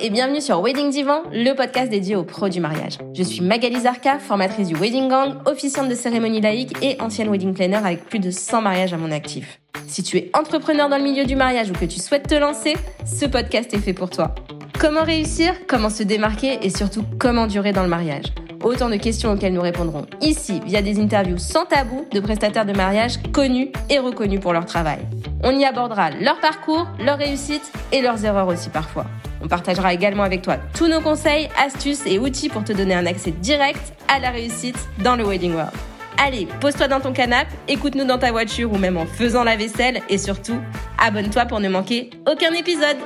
et bienvenue sur Wedding Divan, le podcast dédié aux pros du mariage. Je suis Magali Zarka, formatrice du Wedding Gang, officiante de cérémonie laïque et ancienne wedding planner avec plus de 100 mariages à mon actif. Si tu es entrepreneur dans le milieu du mariage ou que tu souhaites te lancer, ce podcast est fait pour toi. Comment réussir, comment se démarquer et surtout comment durer dans le mariage? Autant de questions auxquelles nous répondrons ici via des interviews sans tabou de prestataires de mariage connus et reconnus pour leur travail. On y abordera leur parcours, leurs réussites et leurs erreurs aussi parfois. On partagera également avec toi tous nos conseils, astuces et outils pour te donner un accès direct à la réussite dans le Wedding World. Allez, pose-toi dans ton canapé, écoute-nous dans ta voiture ou même en faisant la vaisselle et surtout, abonne-toi pour ne manquer aucun épisode.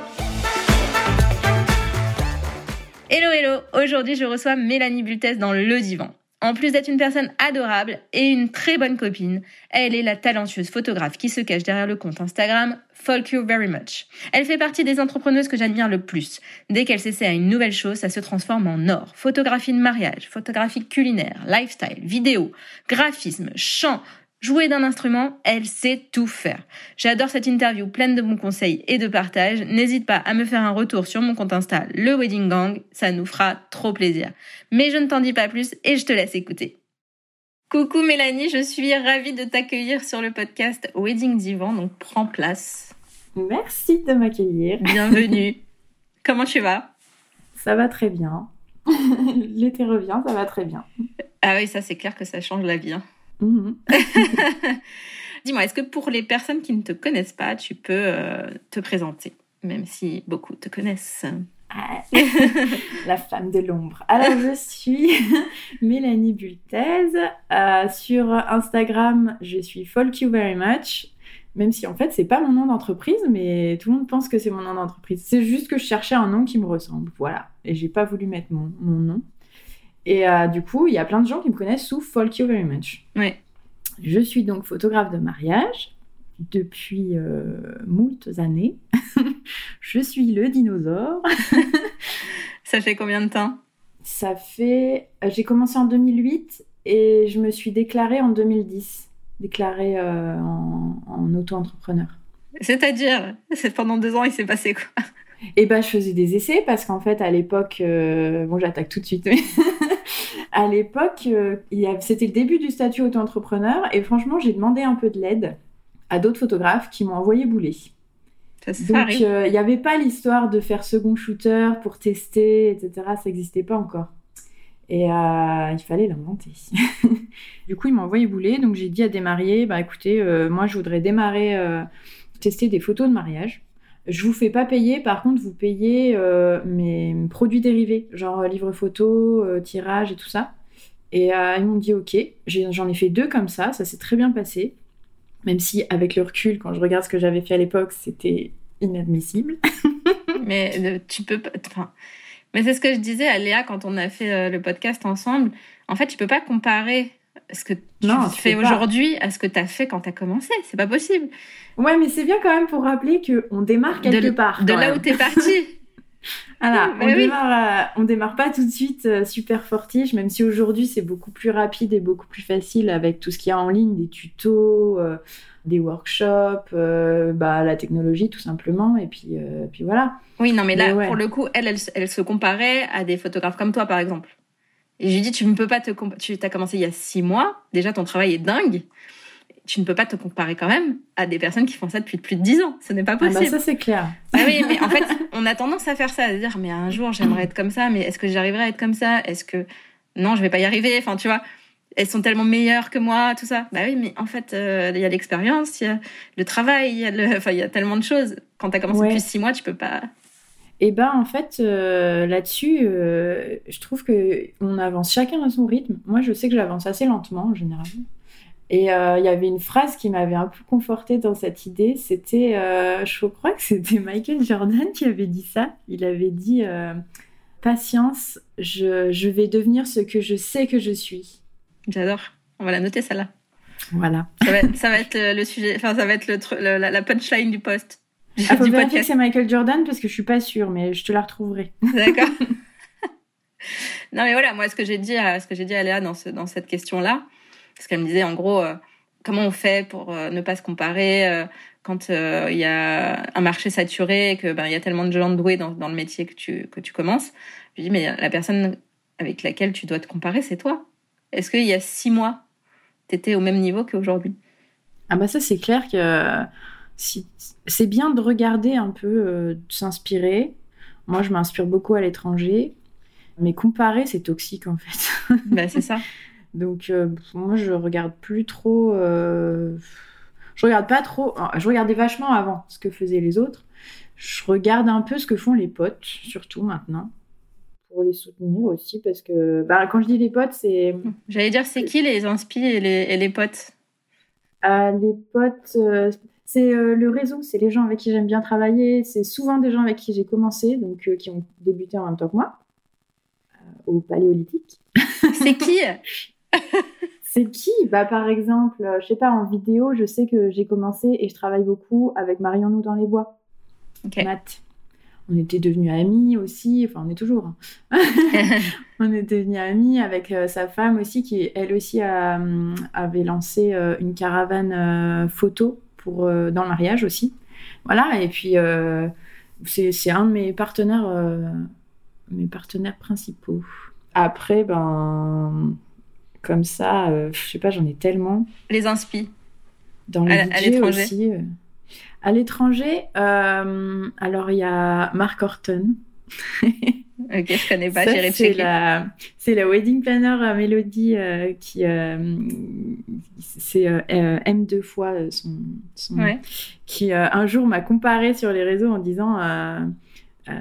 Hello hello, aujourd'hui je reçois Mélanie Bultès dans Le Divan. En plus d'être une personne adorable et une très bonne copine, elle est la talentueuse photographe qui se cache derrière le compte Instagram Folk You Very Much. Elle fait partie des entrepreneuses que j'admire le plus. Dès qu'elle s'essaie à une nouvelle chose, ça se transforme en or. Photographie de mariage, photographie culinaire, lifestyle, vidéo, graphisme, chant, Jouer d'un instrument, elle sait tout faire. J'adore cette interview pleine de bons conseils et de partage. N'hésite pas à me faire un retour sur mon compte Insta, le Wedding Gang, ça nous fera trop plaisir. Mais je ne t'en dis pas plus et je te laisse écouter. Coucou Mélanie, je suis ravie de t'accueillir sur le podcast Wedding Divan, donc prends place. Merci de m'accueillir. Bienvenue. Comment tu vas? Ça va très bien. L'été revient, ça va très bien. Ah oui, ça c'est clair que ça change la vie. Hein. Mhm. Dis-moi, est-ce que pour les personnes qui ne te connaissent pas, tu peux euh, te présenter, même si beaucoup te connaissent? La femme de l'ombre. Alors, je suis Mélanie Bultez. Euh, sur Instagram, je suis Folk You Very Much. Même si en fait, c'est pas mon nom d'entreprise, mais tout le monde pense que c'est mon nom d'entreprise. C'est juste que je cherchais un nom qui me ressemble. Voilà. Et j'ai pas voulu mettre mon, mon nom. Et euh, du coup, il y a plein de gens qui me connaissent sous Folk You Very Much. Ouais. Je suis donc photographe de mariage depuis euh, moult années. je suis le dinosaure. Ça fait combien de temps? Ça fait. Euh, j'ai commencé en 2008 et je me suis déclarée en 2010. Déclarée euh, en, en auto-entrepreneur. C'est-à-dire, c'est pendant deux ans, il s'est passé quoi? Eh ben, je faisais des essais parce qu'en fait, à l'époque, bon, j'attaque tout de suite. à l'époque, euh, c'était le début du statut auto-entrepreneur et franchement, j'ai demandé un peu de l'aide à d'autres photographes qui m'ont envoyé bouler. Donc, euh, il n'y avait pas l'histoire de faire second shooter pour tester, etc. Ça n'existait pas encore. Et euh, il fallait l'inventer. du coup, ils m'ont envoyé bouler. Donc, j'ai dit à des mariés, bah écoutez, moi, je voudrais démarrer, tester des photos de mariage. Je vous fais pas payer, par contre, vous payez euh, mes produits dérivés, genre euh, livres photos, euh, tirage et tout ça. Et ils m'ont dit ok, j'en ai, fait deux comme ça, ça s'est très bien passé. Même si, avec le recul, quand je regarde ce que j'avais fait à l'époque, c'était inadmissible. mais tu peux pas. mais c'est ce que je disais à Léa quand on a fait le podcast ensemble. En fait, tu peux pas comparer ce que tu fais aujourd'hui à ce que tu as fait quand tu as commencé. C'est pas possible. Ouais, mais c'est bien quand même pour rappeler qu'on démarre quelque part. De là où t'es parti. on, démarre, euh, on démarre pas tout de suite euh, super fortiche, même si aujourd'hui c'est beaucoup plus rapide et beaucoup plus facile avec tout ce qu'il y a en ligne, des tutos, euh, des workshops, bah, la technologie tout simplement, et puis, puis voilà. Oui, non, mais là, pour le coup, elle, elle, elle se comparait à des photographes comme toi, par exemple. Et je lui dis, tu ne peux pas te tu as commencé il y a six mois, déjà ton travail est dingue. Tu ne peux pas te comparer quand même à des personnes qui font ça depuis plus de dix ans. Ce n'est pas possible. Ah bah ça c'est clair. Ah oui, mais en fait, on a tendance à faire ça, à dire, mais un jour j'aimerais être comme ça, mais est-ce que j'arriverai à être comme ça? Est-ce que non, je vais pas y arriver Enfin, tu vois, elles sont tellement meilleures que moi, tout ça. Bah oui, mais en fait, euh, il y a l'expérience, il y a le travail, il y a le, enfin, il y a tellement de choses. Quand tu as commencé depuis six mois, tu peux pas. Et ben en fait euh, là-dessus, euh, je trouve que on avance chacun à son rythme. Moi, je sais que j'avance assez lentement en général. Et euh, il y avait une phrase qui m'avait un peu confortée dans cette idée. C'était, je crois que c'était Michael Jordan qui avait dit ça. Il avait dit patience, je, je, vais devenir ce que je sais que je suis. J'adore. On va la noter celle-là. Voilà. Ça va, être, ça va être le sujet, enfin ça va être le, la punchline du poste. Il faut vérifier que c'est Michael Jordan parce que je suis pas sûre, mais je te la retrouverai. D'accord. non mais voilà, moi ce que j'ai dit à ce que j'ai dit à Léa dans, ce, dans cette question-là, parce qu'elle me disait en gros euh, comment on fait pour euh, ne pas se comparer, euh, quand il y a un marché saturé et que ben il y a tellement de gens doués dans, dans le métier que tu que tu commences, je dis mais la personne avec laquelle tu dois te comparer, c'est toi. Est-ce qu'il y a six mois, tu étais au même niveau qu'aujourd'hui? Ah bah ça c'est clair que si... c'est bien de regarder un peu, euh, de s'inspirer. Moi je m'inspire beaucoup à l'étranger, mais comparer c'est toxique en fait. bah c'est ça. Donc euh, moi je regarde plus trop. Euh... Je regarde pas trop. Je regardais vachement avant ce que faisaient les autres. Je regarde un peu ce que font les potes, surtout maintenant, pour les soutenir aussi, parce que bah, quand je dis les potes, c'est. J'allais dire c'est qui les inspi et les, et les potes? Euh, Les potes, c'est le réseau, c'est les gens avec qui j'aime bien travailler. C'est souvent des gens avec qui j'ai commencé, donc qui ont débuté en même temps que moi, au paléolithique. C'est qui? C'est qui? Bah par exemple, euh, je sais pas, en vidéo, je sais que j'ai commencé et je travaille beaucoup avec Marion Nous dans les bois. Ok. Matt. On était devenus amis aussi, enfin on est toujours. hein. on est devenus amis avec euh, sa femme aussi, qui elle aussi a, hum, avait lancé euh, une caravane euh, photo pour, euh, dans le mariage aussi. Voilà, et puis euh, c'est c'est un de mes partenaires, euh, mes partenaires principaux. Après, ben, comme ça, euh, je sais pas, j'en ai tellement. Les inspi. Dans les À- l'étranger aussi. euh. À l'étranger, euh, alors il y a Mark Horton. Ok, je connais pas, j'irai c'est checker. la, c'est la wedding planner euh, Mélodie qui, euh, c'est euh, euh, M deux fois euh, son, son- Ouais. qui euh, un jour m'a comparé sur les réseaux en disant euh,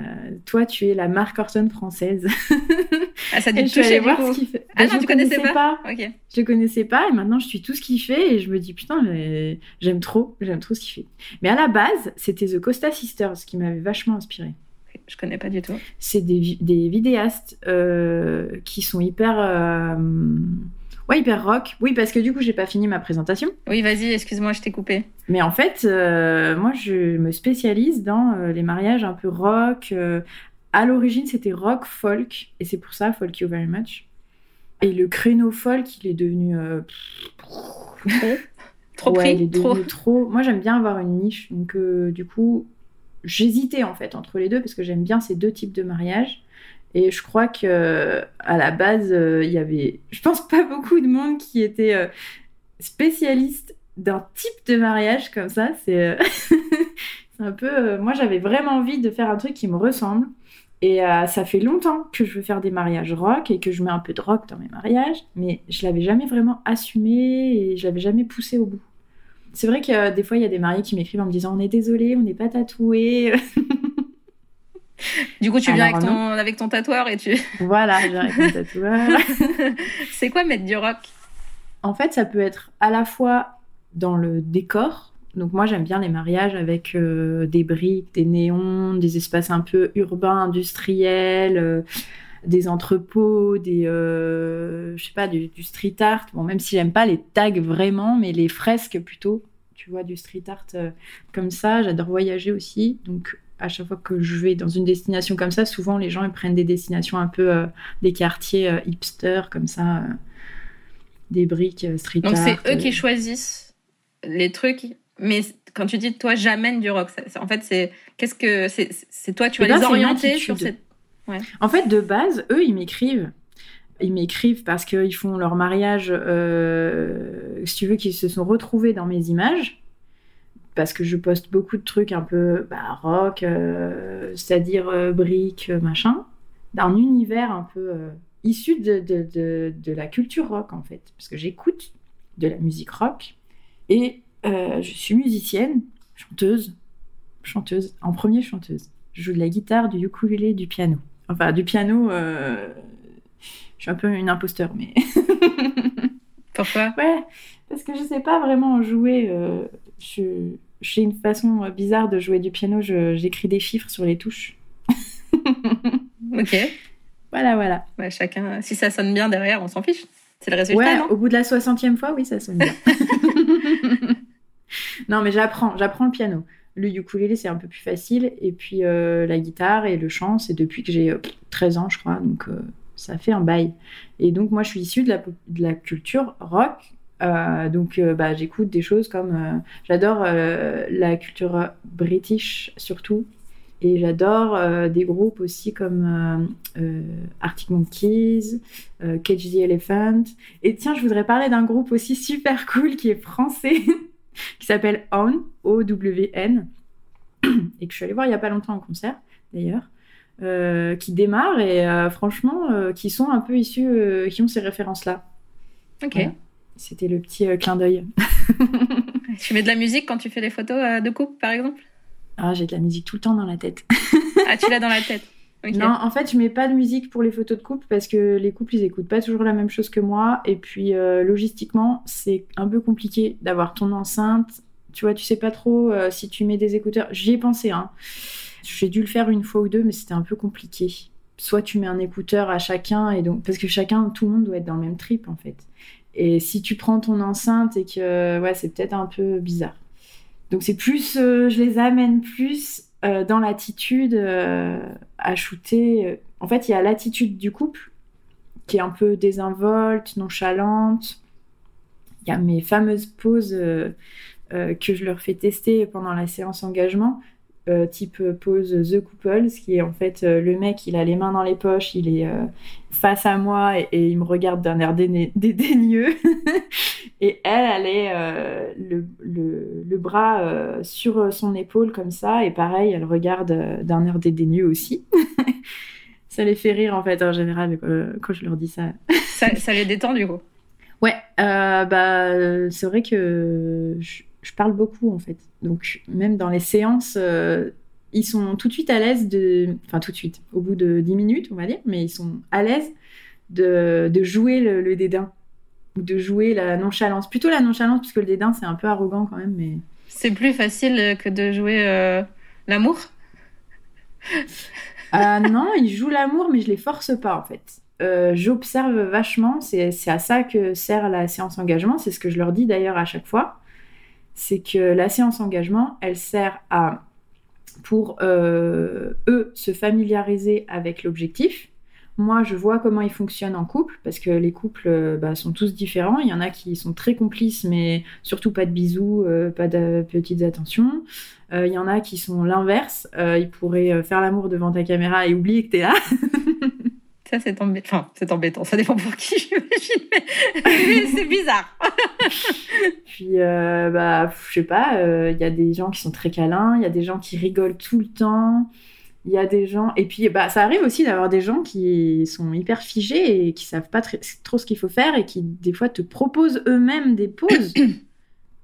toi tu es la Mark Horton française. Ah, ça a dû te toucher voir coup. ce qu'il fait. Ah Ben, non, je tu connaissais connaissais pas, pas. Ok. Je connaissais pas et maintenant je suis tout ce qu'il fait et je me dis putain mais j'aime trop, j'aime trop ce qu'il fait. Mais à la base, c'était The Costa Sisters qui m'avait vachement inspiré. Je connais pas du tout. C'est des vidéastes euh, qui sont hyper euh, ouais hyper rock. Oui parce que du coup j'ai pas fini ma présentation. Oui, vas-y, excuse-moi, je t'ai coupé. Mais en fait, euh, moi je me spécialise dans euh, les mariages un peu rock. euh, à l'origine c'était rock folk et c'est pour ça Folk You Very Much. Et le créneau folk il est devenu Trop Ouais, il pris, est trop. trop. Moi, j'aime bien avoir une niche. Donc, du coup, j'hésitais en fait entre les deux parce que j'aime bien ces deux types de mariage. Et je crois que à la base, euh, il y avait, je pense, pas beaucoup de monde qui était euh, spécialiste d'un type de mariage comme ça. C'est euh, un peu. moi, j'avais vraiment envie de faire un truc qui me ressemble. Et ça fait longtemps que je veux faire des mariages rock et que je mets un peu de rock dans mes mariages, mais je l'avais jamais vraiment assumé et je l'avais jamais poussé au bout. C'est vrai que des fois, il y a des mariés qui m'écrivent en me disant On est désolé, on n'est pas tatoué. Du coup, tu viens Alors, avec ton, avec ton tatoueur et tu. voilà, j'ai avec mon tatoueur. c'est quoi mettre du rock? En fait, ça peut être à la fois dans le décor. Donc moi, j'aime bien les mariages avec euh, des briques, des néons, des espaces un peu urbains, industriels, euh, des entrepôts, des, euh, je sais pas, du, du street art. Bon, même si j'aime pas les tags vraiment, mais les fresques plutôt. Tu vois, du street art euh, comme ça. J'adore voyager aussi. Donc à chaque fois que je vais dans une destination comme ça, souvent les gens ils prennent des destinations un peu euh, des quartiers euh, hipster comme ça, euh, des briques street Donc, art. c'est eux qui choisissent les trucs. Mais quand tu dis toi, j'amène du rock, ça- ça- en fait, c'est. Qu'est-ce que. C'est toi, tu Eh vas ben, les orienter sur cette. En fait, de base, eux, ils m'écrivent. Ils m'écrivent parce qu'ils font leur mariage, euh, si tu veux, qu'ils se sont retrouvés dans mes images. Parce que je poste beaucoup de trucs un peu bah, rock, euh, c'est-à-dire euh, briques, euh, machin, d'un univers un peu euh, issu de, de, de, de la culture rock, en fait. Parce que j'écoute de la musique rock et je suis musicienne, chanteuse, chanteuse, en premier chanteuse. Je joue de la guitare, du ukulélé, du piano. Enfin, du piano, je suis un peu une imposteur, mais. Pourquoi? Ouais, parce que je sais pas vraiment jouer. J'ai une façon euh, bizarre de jouer du piano, je- j'écris des chiffres sur les touches. Ok. Voilà, voilà. Ouais, chacun. Si ça sonne bien derrière, on s'en fiche. C'est le résultat, Ouais, non au bout de la 60e fois, oui, ça sonne bien. non, mais j'apprends, j'apprends le piano. Le ukulélé, c'est un peu plus facile. Et puis euh, la guitare et le chant, c'est depuis que j'ai euh, 13 ans, je crois. Donc euh, ça fait un bail. Et donc moi, je suis issue de la, de la culture rock donc, bah, j'écoute des choses comme. j'adore la culture british surtout. Et j'adore des groupes aussi comme Arctic Monkeys, Cage the Elephant. Et tiens, je voudrais parler d'un groupe aussi super cool qui est français, qui s'appelle O-W-N, et que je suis allée voir il n'y a pas longtemps en concert d'ailleurs. Euh, qui démarrent et euh, franchement euh, qui sont un peu issus, qui ont ces références-là. Ok. C'était le petit clin d'œil. tu mets de la musique quand tu fais des photos de couple, par exemple? Ah, j'ai de la musique tout le temps dans la tête. ah, tu l'as dans la tête Non, en fait, je mets pas de musique pour les photos de couple parce que les couples, ils écoutent pas toujours la même chose que moi. Et puis, logistiquement, c'est un peu compliqué d'avoir ton enceinte. Tu vois, tu sais pas trop si tu mets des écouteurs. J'y ai pensé, hein. J'ai dû le faire une fois ou deux, mais c'était un peu compliqué. Soit tu mets un écouteur à chacun, et donc parce que chacun, tout le monde doit être dans le même trip en fait. Et si tu prends ton enceinte et que ouais, c'est peut-être un peu bizarre. Donc c'est plus, euh, je les amène plus euh, dans l'attitude euh, à shooter. En fait, il y a l'attitude du couple qui est un peu désinvolte, nonchalante. Il y a mes fameuses pauses que je leur fais tester pendant la séance engagement euh, type euh, pose The Couple, ce qui est en fait euh, le mec, il a les mains dans les poches, il est face à moi et, il me regarde d'un air dédaigneux. et elle, elle est le, le, bras sur son épaule comme ça, et pareil, elle regarde d'un air dédaigneux aussi. ça les fait rire en fait en général quand je leur dis ça. ça, ça les détend du coup? Ouais, bah c'est vrai que je parle beaucoup en fait. Donc même dans les séances, euh, ils sont tout de suite à l'aise de... Enfin tout de suite, au bout de 10 minutes on va dire, mais ils sont à l'aise de, de jouer le, dédain ou de jouer la nonchalance. Plutôt la nonchalance puisque le dédain c'est un peu arrogant quand même, mais... C'est plus facile que de jouer euh, l'amour? Euh, Non, ils jouent l'amour mais je les force pas en fait. J'observe vachement, c'est à ça que sert la séance engagement, c'est ce que je leur dis d'ailleurs à chaque fois c'est que la séance engagement, elle sert à, pour euh, eux, se familiariser avec l'objectif. Moi, je vois comment ils fonctionnent en couple, parce que les couples euh, bah, sont tous différents. Il y en a qui sont très complices, mais surtout pas de bisous, euh, pas de petites attentions. il y en a qui sont l'inverse. ils pourraient faire l'amour devant ta caméra et oublier que t'es là. Ça, c'est embêtant. Enfin, c'est embêtant. Ça dépend pour qui, j'imagine. Mais c'est bizarre. Puis, euh, bah, je sais pas, il euh, y a des gens qui sont très câlins, il y a des gens qui rigolent tout le temps. Il y a des gens. Et puis, bah, ça arrive aussi d'avoir des gens qui sont hyper figés et qui savent pas trop ce qu'il faut faire et qui, des fois, te proposent eux-mêmes des pauses.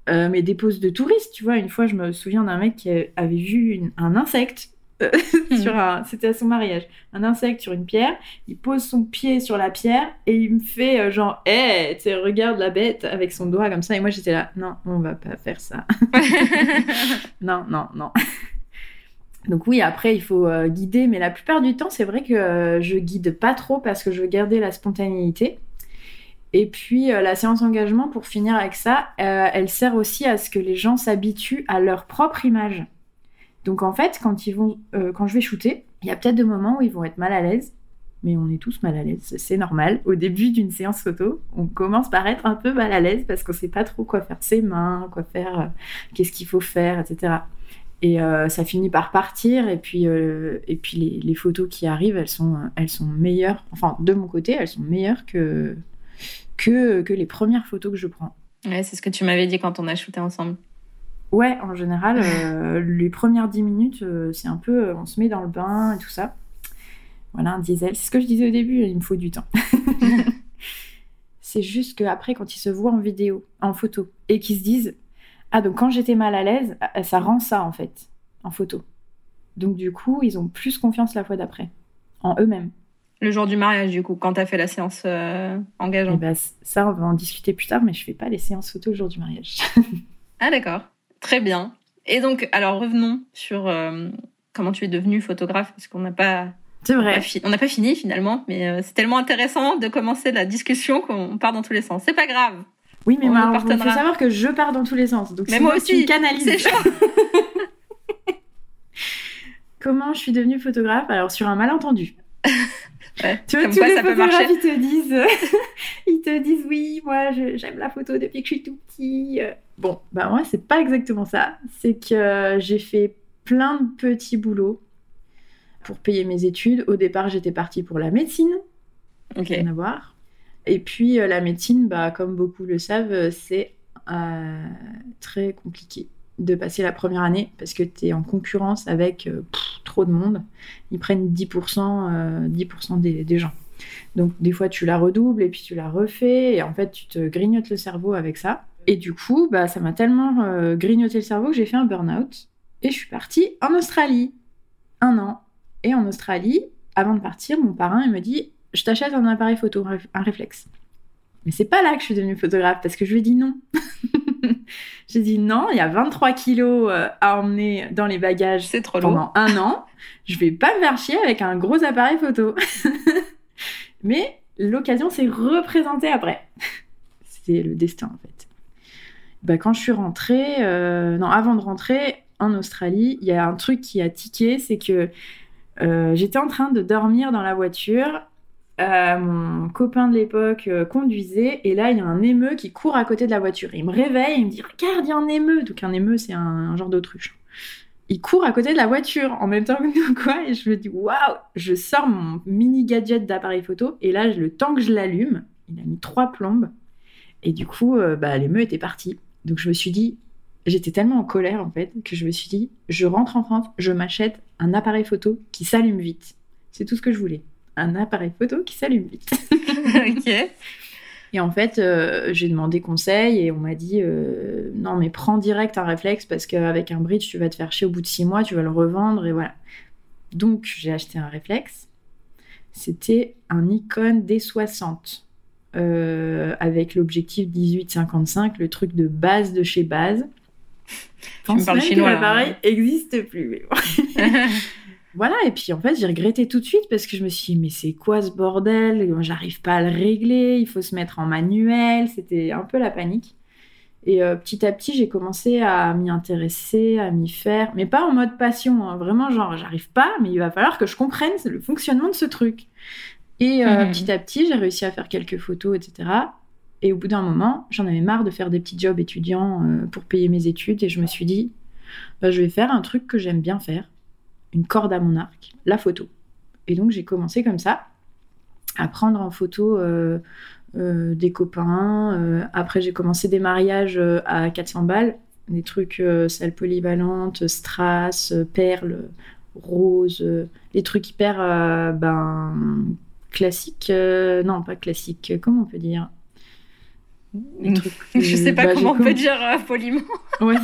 Euh, mais des pauses de touristes, tu vois. Une fois, je me souviens d'un mec qui avait vu un insecte sur un, c'était à son mariage, un insecte sur une pierre. Il pose son pied sur la pierre et il me fait euh, genre, hé, tu regarde la bête avec son doigt comme ça. Et moi j'étais là, non, on va pas faire ça. non, non, non. Donc oui, après il faut euh, guider, mais la plupart du temps c'est vrai que euh, je guide pas trop parce que je veux garder la spontanéité. Et puis la séance engagement, pour finir avec ça, elle sert aussi à ce que les gens s'habituent à leur propre image. Donc en fait, quand ils vont, euh, quand je vais shooter, il y a peut-être des moments où ils vont être mal à l'aise, mais on est tous mal à l'aise, c'est normal. Au début d'une séance photo, on commence par être un peu mal à l'aise parce qu'on sait pas trop quoi faire ses mains, quoi faire, euh, qu'est-ce qu'il faut faire, etc. Et euh, ça finit par partir, et puis, et puis les, photos qui arrivent, elles sont, elles sont meilleures, enfin de mon côté, elles sont meilleures que, que, que les premières photos que je prends. Ouais, c'est ce que tu m'avais dit quand on a shooté ensemble. Ouais, en général, euh, les premières 10 minutes, euh, c'est un peu, euh, on se met dans le bain et tout ça. Voilà, un diesel. C'est ce que je disais au début, il me faut du temps. c'est juste qu'après, quand ils se voient en vidéo, en photo, et qu'ils se disent Ah, donc quand j'étais mal à l'aise, ça rend ça en fait, en photo. Donc du coup, ils ont plus confiance la fois d'après, en eux-mêmes. Le jour du mariage, du coup, quand tu as fait la séance engageante eh ben, Ça, on va en discuter plus tard, mais je fais pas les séances photo le jour du mariage. ah, d'accord. Très bien. Et donc, alors revenons sur euh, comment tu es devenue photographe, parce qu'on n'a pas. C'est vrai. On n'a pas fini finalement, mais euh, c'est tellement intéressant de commencer la discussion qu'on part dans tous les sens. C'est pas grave. Oui, mais il faut savoir que je pars dans tous les sens. Donc, mais moi aussi, tu canalises. comment je suis devenue photographe? Alors, sur un malentendu. Ouais, tu vois, tous les photographes te disent ils te disent oui, moi j'aime la photo depuis que je suis tout petit. Bon, bah moi c'est pas exactement ça. C'est que j'ai fait plein de petits boulots pour payer mes études. Au départ, j'étais partie pour la médecine. Ok. Rien à voir. Et puis euh, la médecine, bah, comme beaucoup le savent, c'est euh, très compliqué de passer la première année parce que tu es en concurrence avec euh, pff, trop de monde. Ils prennent 10%, euh, 10% des, des gens. Donc des fois tu la redoubles et puis tu la refais et en fait tu te grignotes le cerveau avec ça. Et du coup, bah, ça m'a tellement euh, grignoté le cerveau que j'ai fait un burn-out et je suis partie en Australie. Un an. Et en Australie, avant de partir, mon parrain il me dit Je t'achète un appareil photo, un réf- un réflexe. Mais c'est pas là que je suis devenue photographe parce que je lui ai dit non. J'ai dit non, il y a 23 kilos euh, à emmener dans les bagages C'est trop pendant un an. Je vais pas me faire chier avec un gros appareil photo. Mais l'occasion s'est représentée après. C'est le destin en fait. Bah, quand je suis rentrée, euh, non, avant de rentrer en Australie, il y a un truc qui a tiqué, c'est que euh, j'étais en train de dormir dans la voiture. Euh, mon copain de l'époque conduisait et là il y a un émeu qui court à côté de la voiture. Il me réveille il me dit regarde il y a un émeu. Donc un émeu c'est un, genre d'autruche. Il court à côté de la voiture en même temps que nous quoi et je me dis waouh. Je sors mon mini gadget d'appareil photo et là le temps que je l'allume, il a mis trois plombes et du coup bah, l'émeu était parti. Donc je me suis dit j'étais tellement en colère en fait que je me suis dit je rentre en France, je m'achète un appareil photo qui s'allume vite. C'est tout ce que je voulais. Un appareil photo qui s'allume vite. ok. Et en fait, euh, j'ai demandé conseil et on m'a dit euh, non, mais prends direct un réflexe parce qu'avec un bridge, tu vas te faire chier au bout de six mois, tu vas le revendre et voilà. Donc, j'ai acheté un réflexe. C'était un Nikon D60 euh, avec l'objectif 18-55, le truc de base de chez base. Me Pense même chinois, que l'appareil existe plus. mais bon. Voilà, et puis en fait, j'ai regretté tout de suite parce que je me suis dit, mais c'est quoi ce bordel? J'arrive pas à le régler, il faut se mettre en manuel, c'était un peu la panique. Et euh, petit à petit, j'ai commencé à m'y intéresser, à m'y faire, mais pas en mode passion, hein, vraiment genre, j'arrive pas, mais il va falloir que je comprenne le fonctionnement de ce truc. Et euh, Mhm. petit à petit, j'ai réussi à faire quelques photos, etc. Et au bout d'un moment, j'en avais marre de faire des petits jobs étudiants euh, pour payer mes études, et je me suis dit, bah, je vais faire un truc que j'aime bien faire une corde à mon arc, la photo. Et donc j'ai commencé comme ça, à prendre en photo euh, des copains. après j'ai commencé des mariages à 400 balles, des trucs salles polyvalentes, strass, perles, roses, les trucs hyper ben, classiques. euh, non, pas classiques, comment on peut dire? Les trucs, Je sais pas bah, comment on peut dire euh, poliment. Ouais.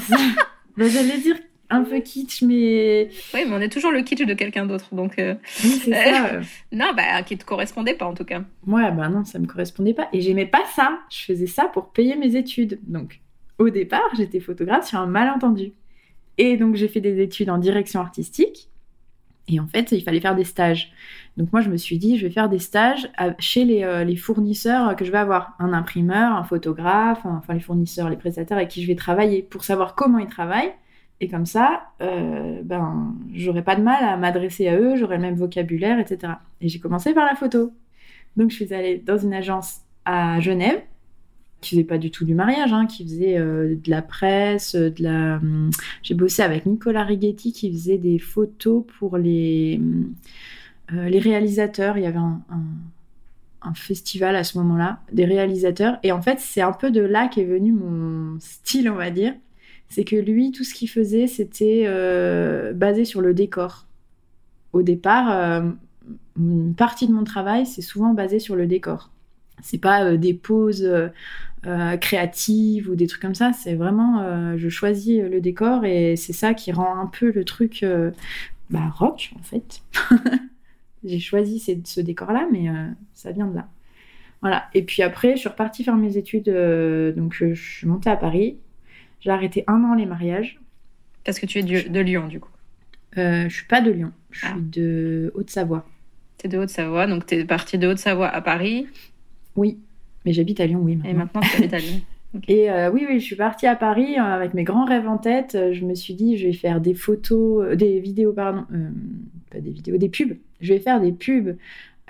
Bah, J'allais dire un peu kitsch, mais Oui, mais on est toujours le kitsch de quelqu'un d'autre. Donc, euh, oui, c'est ça. euh. non, bah, qui te correspondait pas en tout cas. Ouais, bah non, ça me correspondait pas. Et j'aimais pas ça. Je faisais ça pour payer mes études. Donc, au départ, j'étais photographe sur un malentendu. Et donc, j'ai fait des études en direction artistique. Et en fait, il fallait faire des stages. Donc, moi, je me suis dit, je vais faire des stages chez les, euh, les fournisseurs que je vais avoir. Un imprimeur, un photographe, enfin, les fournisseurs, les prestataires avec qui je vais travailler pour savoir comment ils travaillent. Et comme ça, euh, ben, j'aurais pas de mal à m'adresser à eux, j'aurais le même vocabulaire, etc. Et j'ai commencé par la photo. Donc je suis allée dans une agence à Genève qui faisait pas du tout du mariage, hein, qui faisait euh, de la presse, de la. hum, J'ai bossé avec Nicolas Righetti qui faisait des photos pour les hum, euh, les réalisateurs. Il y avait un, festival à ce moment-là des réalisateurs et en fait c'est un peu de là qu'est venu mon style, on va dire. C'est que lui, tout ce qu'il faisait, c'était euh, basé sur le décor. Au départ, euh, une partie de mon travail, c'est souvent basé sur le décor. C'est pas des poses créatives ou des trucs comme ça. C'est vraiment, je choisis le décor et c'est ça qui rend un peu le truc bah, rock en fait. J'ai choisi ces- ce décor-là, mais euh, ça vient de là. Voilà. Et puis après, je suis repartie faire mes études. euh, donc, je, je suis montée à Paris. J'ai arrêté un an les mariages. Parce que tu es du- de Lyon, du coup. Euh, je suis pas de Lyon. Je suis Ah. de Haute-Savoie. Tu es de Haute-Savoie, donc tu es partie de Haute-Savoie à Paris, Oui, mais j'habite à Lyon, oui. et Maintenant. tu habites à Lyon. Et euh, oui, oui, je suis partie à Paris euh, avec mes grands rêves en tête. Je me suis dit, je vais faire des photos, euh, des vidéos, pardon, des vidéos, des pubs. Je vais faire des pubs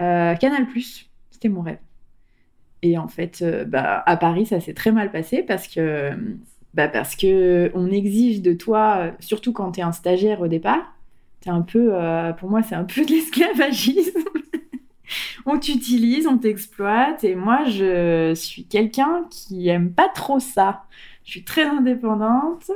euh, Canal+. C'était mon rêve. Et en fait, bah, à Paris, ça s'est très mal passé parce que, bah, parce que on exige de toi, surtout quand tu es un stagiaire au départ, c'est un peu, pour moi, c'est un peu de l'esclavagisme. on t'utilise, on t'exploite. Et moi, je suis quelqu'un qui aime pas trop ça. Je suis très indépendante,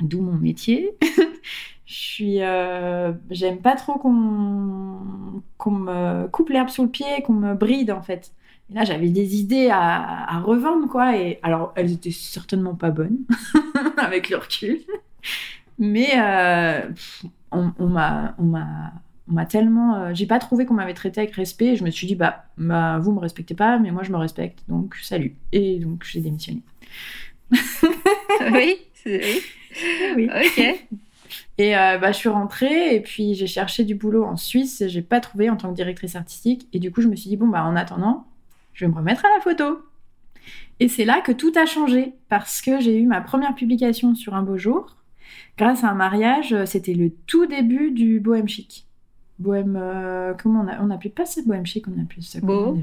d'où mon métier. je suis, euh, j'aime pas trop qu'on qu'on me coupe l'herbe sous le pied, qu'on me bride en fait. Et là, j'avais des idées à, revendre, quoi. Et alors, elles étaient certainement pas bonnes, avec le recul. Mais euh, on, on m'a m'a tellement. Euh, j'ai pas trouvé qu'on m'avait traité avec respect. je me suis dit, bah, bah, vous me respectez pas, mais moi je me respecte. Donc, salut. Et donc, j'ai démissionné. oui, oui. oui. Ok. Et euh, bah, je suis rentrée et puis j'ai cherché du boulot en Suisse. J'ai pas trouvé en tant que directrice artistique. Et du coup, je me suis dit, bon, bah, en attendant, je vais me remettre à la photo. Et c'est là que tout a changé parce que j'ai eu ma première publication sur un beau jour. Grâce à un mariage, c'était le tout début du Bohème Chic bohème. Euh, comment on, a, on n'appelait pas ça bohème chic, on appelait ça Beau. Euh,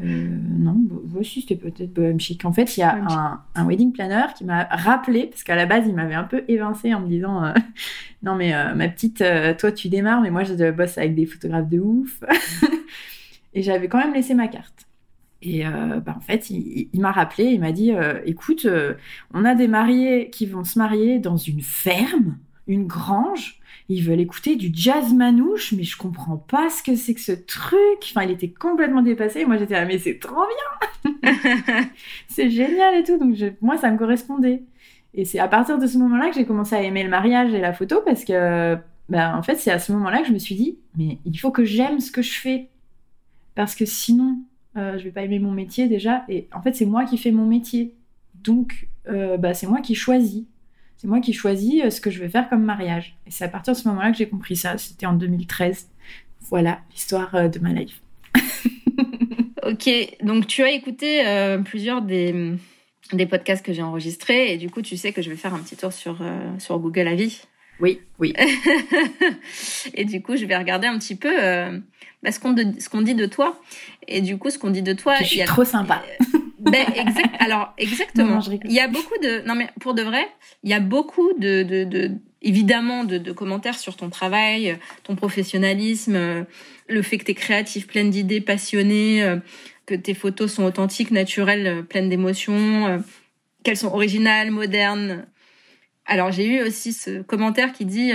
non, aussi c'était peut-être bohème chic. En fait, il y a un, un, wedding planner qui m'a rappelé, parce qu'à la base, il m'avait un peu évincé en me disant euh, Non, mais ma petite, toi tu démarres, mais moi je bosse avec des photographes de ouf. et j'avais quand même laissé ma carte. Et bah, en fait, il, il m'a rappelé, il m'a dit Écoute, on a des mariés qui vont se marier dans une ferme, une grange ils veulent écouter du jazz manouche, mais je comprends pas ce que c'est que ce truc. Enfin, il était complètement dépassé. moi, j'étais là, mais c'est trop bien C'est génial et tout. Donc, moi, ça me correspondait. Et c'est à partir de ce moment-là que j'ai commencé à aimer le mariage et la photo parce que, ben, en fait, c'est à ce moment-là que je me suis dit, mais il faut que j'aime ce que je fais. Parce que sinon, euh, je vais pas aimer mon métier déjà. Et en fait, c'est moi qui fais mon métier. Donc, euh, bah, c'est moi qui choisis. C'est moi qui choisis euh, ce que je vais faire comme mariage. Et c'est à partir de ce moment-là que j'ai compris ça. C'était en 2013. Voilà l'histoire euh, de ma life. ok, donc tu as écouté euh, plusieurs des, des podcasts que j'ai enregistrés et du coup tu sais que je vais faire un petit tour sur, sur Google Avis. Oui, oui. et du coup je vais regarder un petit peu bah, ce qu'on dit de toi. Et du coup ce qu'on dit de toi... Je suis trop sympa. Ben, exact, alors, exactement. il y a beaucoup de. Non, mais pour de vrai, il y a beaucoup de. de, de évidemment, de, de, commentaires sur ton travail, ton professionnalisme, le fait que tu es créatif, pleine d'idées, passionné, que tes photos sont authentiques, naturelles, pleines d'émotions, qu'elles sont originales, modernes. Alors, j'ai eu aussi ce commentaire qui dit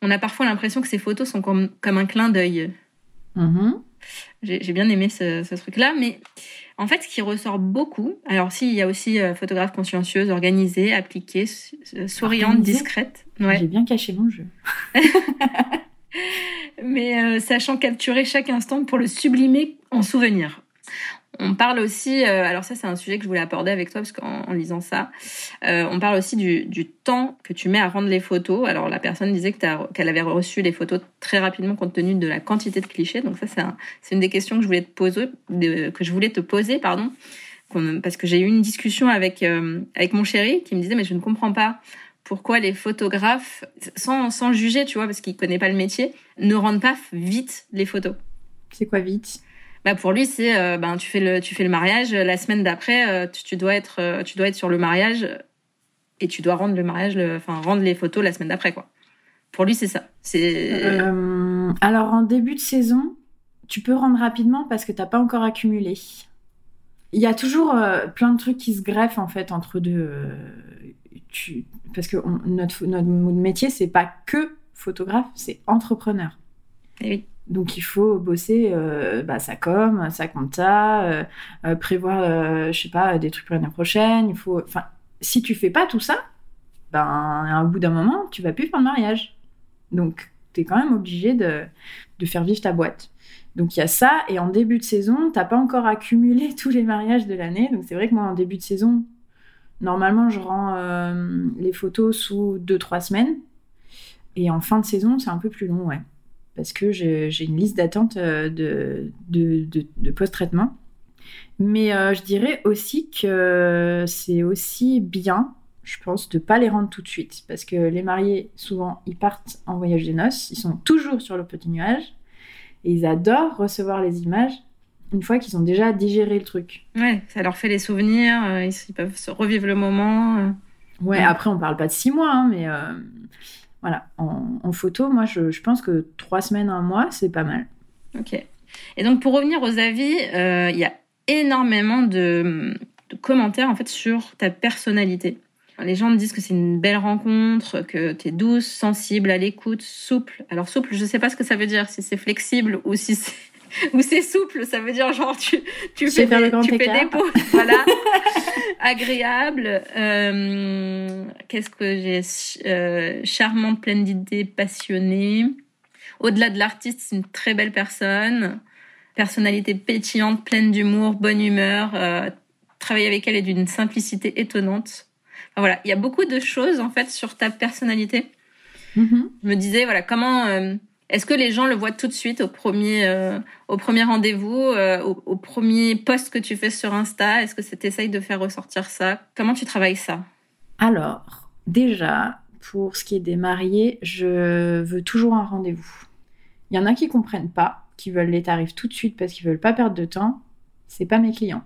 On a parfois l'impression que ces photos sont comme, comme un clin d'œil. Mm-hmm. J'ai bien aimé ce, ce truc-là, mais en fait, ce qui ressort beaucoup, alors s'il y a aussi euh, photographe consciencieuse, organisée, appliquée, souriante, discrète. Ouais. J'ai bien caché mon jeu. Mais euh, sachant capturer chaque instant pour le sublimer en souvenir. On parle aussi, euh, alors ça c'est un sujet que je voulais aborder avec toi parce qu'en lisant ça, euh, on parle aussi du, temps que tu mets à rendre les photos. Alors la personne disait qu'elle avait reçu les photos très rapidement compte tenu de la quantité de clichés. Donc ça c'est une des questions que je voulais te poser, que je voulais te poser, pardon, parce que j'ai eu une discussion avec euh, avec mon chéri qui me disait mais je ne comprends pas pourquoi les photographes, sans, sans juger, tu vois, parce qu'il connaît pas le métier, ne rendent pas vite les photos. C'est quoi vite? Bah pour lui c'est euh, ben tu fais le tu fais le mariage la semaine d'après euh, tu, dois être euh, tu dois être sur le mariage et tu dois rendre le mariage enfin rendre les photos la semaine d'après quoi. Pour lui c'est ça. C'est alors en début de saison, tu peux rendre rapidement parce que t'as pas encore accumulé. Il y a toujours plein de trucs qui se greffent en fait entre deux. Tu... Parce que notre, notre métier, c'est pas que photographe, c'est entrepreneur. Et eh oui. Donc il faut bosser euh, bah, sa com, sa compta, euh, euh, prévoir, je sais pas, des trucs pour l'année prochaine. Il faut, enfin, si tu fais pas tout ça, ben à bout d'un moment, tu vas plus faire le mariage. Donc tu es quand même obligé de, de, faire vivre ta boîte. Donc il y a ça, et en début de saison, t'as pas encore accumulé tous les mariages de l'année. Donc c'est vrai que moi en début de saison, normalement je rends les photos sous 2-3 semaines. Et en fin de saison, c'est un peu plus long, ouais parce que j'ai une liste d'attente euh, de, de, post-traitement. Mais euh, je dirais aussi que c'est aussi bien, je pense, de ne pas les rendre tout de suite. Parce que les mariés, souvent, ils partent en voyage de noces, ils sont toujours sur le petit nuage, et ils adorent recevoir les images une fois qu'ils ont déjà digéré le truc. Ouais, ça leur fait les souvenirs, euh, ils, peuvent se revivre le moment. Euh. Ouais, après, on parle pas de six mois, hein, mais voilà, en, photo, moi, je, pense que trois semaines, un mois, c'est pas mal. Ok. Et donc, pour revenir aux avis, il y a énormément de, commentaires, en fait, sur ta personnalité. Les gens me disent que c'est une belle rencontre, que tu es douce, sensible, à l'écoute, souple. Alors, souple, je sais pas ce que ça veut dire, si c'est flexible ou si c'est ou c'est souple, ça veut dire genre tu, tu fais, des, tu fais des pauses, voilà, agréable. Euh, Qu'est-ce que j'ai euh, Charmante, pleine d'idées, passionnée. Au-delà de l'artiste, c'est une très belle personne. Personnalité pétillante, pleine d'humour, bonne humeur. Euh, travailler avec elle est d'une simplicité étonnante. Enfin, voilà, il y a beaucoup de choses en fait sur ta personnalité. Mm-hmm. Je me disais voilà comment euh, est-ce que les gens le voient tout de suite au premier, euh, au premier rendez-vous, euh, au, premier post que tu fais sur Insta? Est-ce que tu essayes de faire ressortir ça? Comment tu travailles ça? Alors, déjà, pour ce qui est des mariés, je veux toujours un rendez-vous. Il y en a qui comprennent pas, qui veulent les tarifs tout de suite parce qu'ils veulent pas perdre de temps. C'est pas mes clients.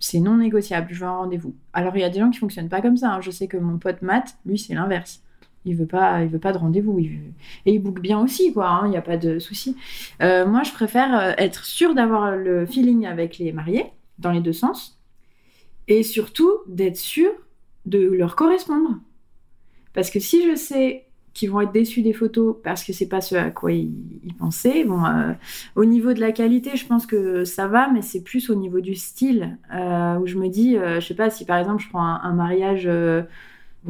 C'est non négociable, je veux un rendez-vous. Alors il y a des gens qui fonctionnent pas comme ça. Hein. Je sais que mon pote Matt, lui, c'est l'inverse il veut pas il veut pas de rendez-vous et il book bien aussi quoi hein, il n'y a pas de souci. Euh, moi je préfère euh, être sûre d'avoir le feeling avec les mariés dans les deux sens et surtout d'être sûre de leur correspondre. Parce que si je sais qu'ils vont être déçus des photos parce que c'est pas ce à quoi ils, pensaient euh, au niveau de la qualité je pense que ça va mais c'est plus au niveau du style où je me dis je sais pas si par exemple je prends un mariage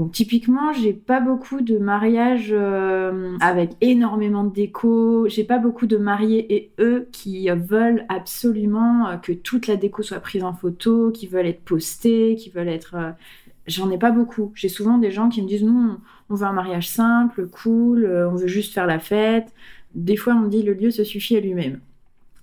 Typiquement, j'ai pas beaucoup de mariages euh, avec énormément de déco. J'ai pas beaucoup de mariés et eux qui veulent absolument euh, que toute la déco soit prise en photo, qui veulent être postés, qui veulent être. Euh, j'en ai pas beaucoup. J'ai souvent des gens qui me disent nous, on veut un mariage simple, cool, on veut juste faire la fête. Des fois, on me dit le lieu se suffit à lui-même.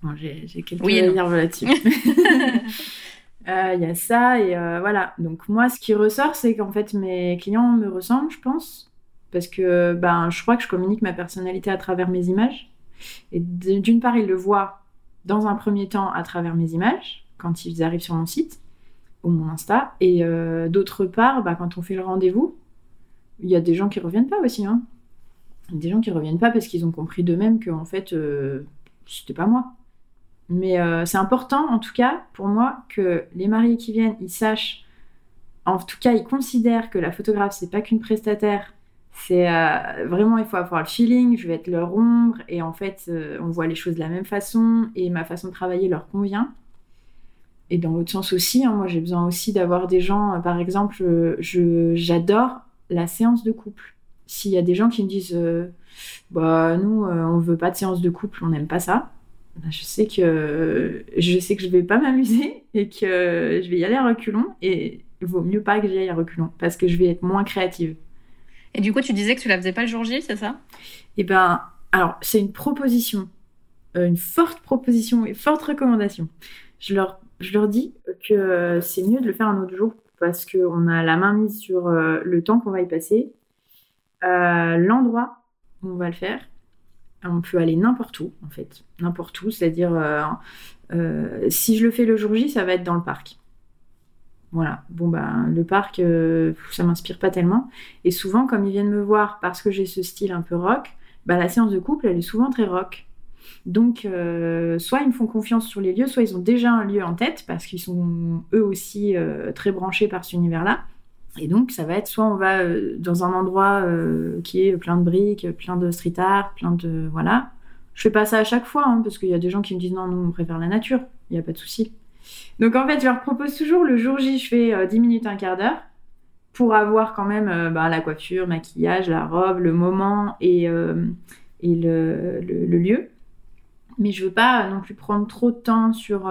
Bon, j'ai quelques oui là-dessus. Euh, il y a ça et euh, voilà. Donc moi, ce qui ressort, c'est qu'en fait mes clients me ressemblent, je pense, parce que ben je crois que je communique ma personnalité à travers mes images. Et d'une part, ils le voient dans un premier temps à travers mes images quand ils arrivent sur mon site ou mon Insta, et euh, d'autre part, ben, quand on fait le rendez-vous, il y a des gens qui reviennent pas aussi. Hein. Des gens qui reviennent pas parce qu'ils ont compris d'eux-mêmes que en fait c'était pas moi. Mais euh, c'est important, en tout cas, pour moi, que les mariés qui viennent, ils sachent, en tout cas, ils considèrent que la photographe, c'est pas qu'une prestataire. C'est euh, vraiment, il faut avoir le feeling, je vais être leur ombre, et en fait, euh, on voit les choses de la même façon, et ma façon de travailler leur convient. Et dans l'autre sens aussi, hein, moi j'ai besoin aussi d'avoir des gens, par exemple, j'adore la séance de couple. S'il y a des gens qui me disent, bah nous, on veut pas de séance de couple, on n'aime pas ça je sais que je sais que je vais pas m'amuser et que je vais y aller à reculons et il vaut mieux pas que j'y aille à reculons parce que je vais être moins créative. Et du coup, tu disais que tu la faisais pas le jour J, c'est ça? Eh ben, alors c'est une proposition, euh, une forte proposition et forte recommandation. Je leur, je leur dis que c'est mieux de le faire un autre jour parce qu'on a la main mise sur euh, le temps qu'on va y passer, euh, l'endroit où on va le faire on peut aller n'importe où, en fait. N'importe où, c'est-à-dire, euh, euh, si je le fais le jour J, ça va être dans le parc. Voilà. Bon, ben, le parc, euh, ça m'inspire pas tellement. Et souvent, comme ils viennent me voir parce que j'ai ce style un peu rock, bah, la séance de couple, elle est souvent très rock. Donc, soit ils me font confiance sur les lieux, soit ils ont déjà un lieu en tête parce qu'ils sont eux aussi très branchés par cet univers-là. Et donc, ça va être soit on va euh, dans un endroit euh, qui est plein de briques, plein de street art, plein de. Voilà. Je fais pas ça à chaque fois, hein, parce qu'il y a des gens qui me disent non, nous, on préfère la nature. Il n'y a pas de souci. Donc, en fait, je leur propose toujours le jour J, je fais 10 euh, minutes, un quart d'heure, pour avoir quand même bah, la coiffure, maquillage, la robe, le moment et, et le, le, lieu. Mais je veux pas non plus prendre trop de temps sur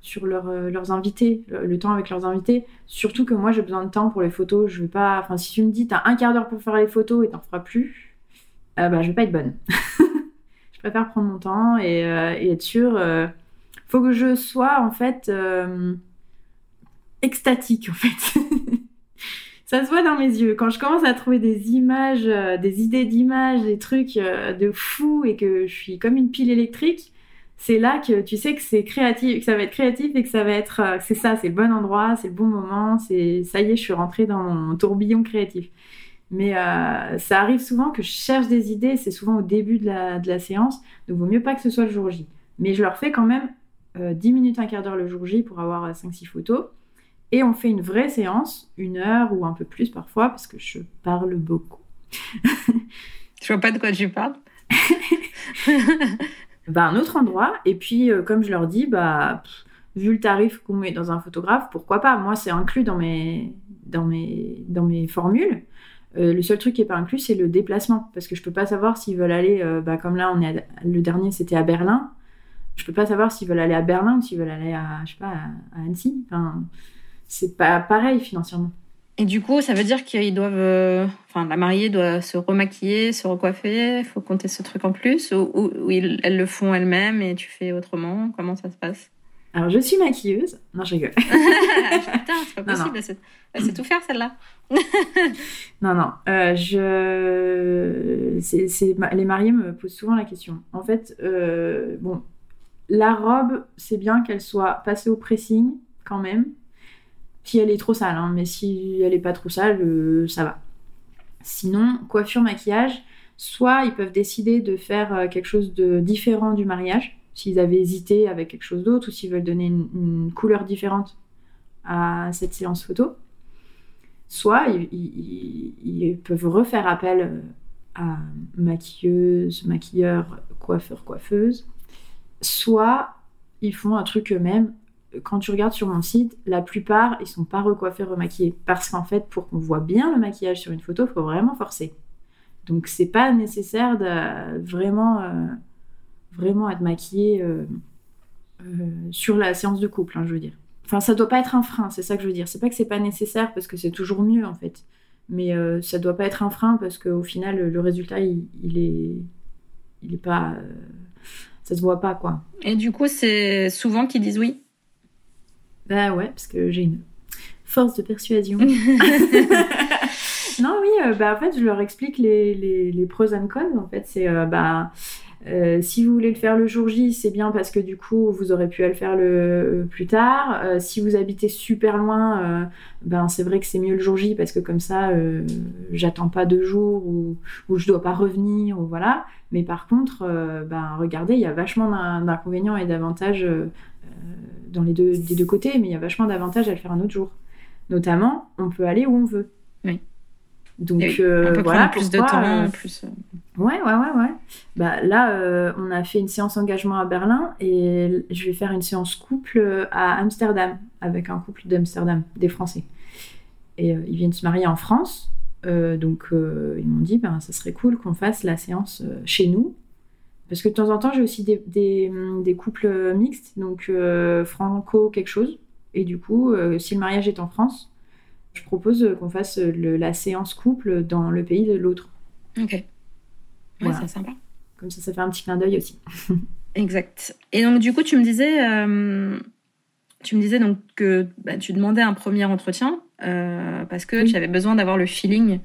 sur euh, leurs invités, le, temps avec leurs invités. Surtout que moi, j'ai besoin de temps pour les photos. Je veux pas. Enfin, si tu me dis, t'as un quart d'heure pour faire les photos et t'en feras plus, euh, bah, je vais pas être bonne. je préfère prendre mon temps et, euh, être sûre. faut que je sois, en fait, extatique, en fait. ça se voit dans mes yeux. Quand je commence à trouver des images, des idées d'images, des trucs de fou et que je suis comme une pile électrique, c'est là que tu sais que c'est créatif, que ça va être créatif et que ça va être, euh, c'est ça, c'est le bon endroit, c'est le bon moment, c'est ça y est, je suis rentrée dans mon tourbillon créatif. Mais euh, ça arrive souvent que je cherche des idées, c'est souvent au début de la, de la séance, donc vaut mieux pas que ce soit le jour J. Mais je leur fais quand même 10 minutes, un quart d'heure le jour J pour avoir 5-6 photos. Et on fait une vraie séance, une heure ou un peu plus parfois, parce que je parle beaucoup. je vois pas de quoi tu parles. bah, un autre endroit. Et puis, euh, comme je leur dis, bah, vu le tarif qu'on met dans un photographe, pourquoi pas? Moi, c'est inclus dans mes, dans mes, dans mes formules. Euh, le seul truc qui n'est pas inclus, c'est le déplacement. Parce que je peux pas savoir s'ils veulent aller, euh, bah, comme là, on est le dernier, c'était à Berlin. Je peux pas savoir s'ils veulent aller à Berlin ou s'ils veulent aller à, je sais pas, à, Annecy. Enfin, c'est pas pareil financièrement. Et du coup, ça veut dire qu'ils doivent. Euh, enfin, la mariée doit se remaquiller, se recoiffer. Il faut compter ce truc en plus. Ou, ou, elles le font elles-mêmes et tu fais autrement Comment ça se passe? Alors, je suis maquilleuse. Non, je rigole. Putain, c'est pas possible. Elle sait tout faire, celle-là. non, non. Euh, je... c'est, Les mariés me posent souvent la question. En fait, euh, bon, la robe, c'est bien qu'elle soit passée au pressing quand même si elle est trop sale, hein, mais si elle est pas trop sale, euh, ça va. Sinon, coiffure, maquillage, soit ils peuvent décider de faire euh, quelque chose de différent du mariage, s'ils avaient hésité avec quelque chose d'autre, ou s'ils veulent donner une, couleur différente à cette séance photo. Soit ils, peuvent refaire appel euh, à maquilleuse, maquilleur, coiffeur, coiffeuse. Soit ils font un truc eux-mêmes quand tu regardes sur mon site, la plupart, ils sont pas recoiffés, remaquillés. Parce qu'en fait, pour qu'on voit bien le maquillage sur une photo, il faut vraiment forcer. Donc, c'est pas nécessaire de vraiment, euh, vraiment être maquillé euh, euh, sur la séance de couple, hein, je veux dire. Enfin, ça doit pas être un frein, c'est ça que je veux dire. C'est pas que c'est pas nécessaire parce que c'est toujours mieux, en fait. Mais ça doit pas être un frein parce qu'au final, le résultat, il, il, est, il est pas. ça se voit pas, quoi. Et du coup, c'est souvent qu'ils disent oui? Bah ouais, parce que j'ai une force de persuasion. non, oui, euh, bah en fait, je leur explique les, les, les pros and cons. En fait, c'est euh, bah. Euh, si vous voulez le faire le jour J, c'est bien parce que du coup, vous aurez pu le faire le plus tard. si vous habitez super loin, ben c'est vrai que c'est mieux le jour J parce que comme ça, j'attends pas deux jours ou, ou je dois pas revenir ou voilà. Mais par contre, ben regardez, il y a vachement d'inconvénients et d'avantages dans les deux, des deux côtés, mais il y a vachement d'avantages à le faire un autre jour. Notamment, on peut aller où on veut. Oui. Donc euh, on peut voilà, plus de temps, euh, plus. Euh. Ouais, ouais, ouais, ouais. Bah là, on a fait une séance engagement à Berlin et je vais faire une séance couple à Amsterdam avec un couple d'Amsterdam, des Français. Et ils viennent se marier en France, donc ils m'ont dit, ben ça serait cool qu'on fasse la séance chez nous parce que de temps en temps, j'ai aussi des, des, couples mixtes, donc euh, franco quelque chose. Et du coup, euh, si le mariage est en France, je propose qu'on fasse la séance couple dans le pays de l'autre. Ok. Ouais, c'est sympa. Comme ça, ça fait un petit clin d'œil aussi. exact. Et donc, du coup, tu me disais, euh, tu me disais donc que bah, tu demandais un premier entretien parce que tu avais besoin d'avoir le feeling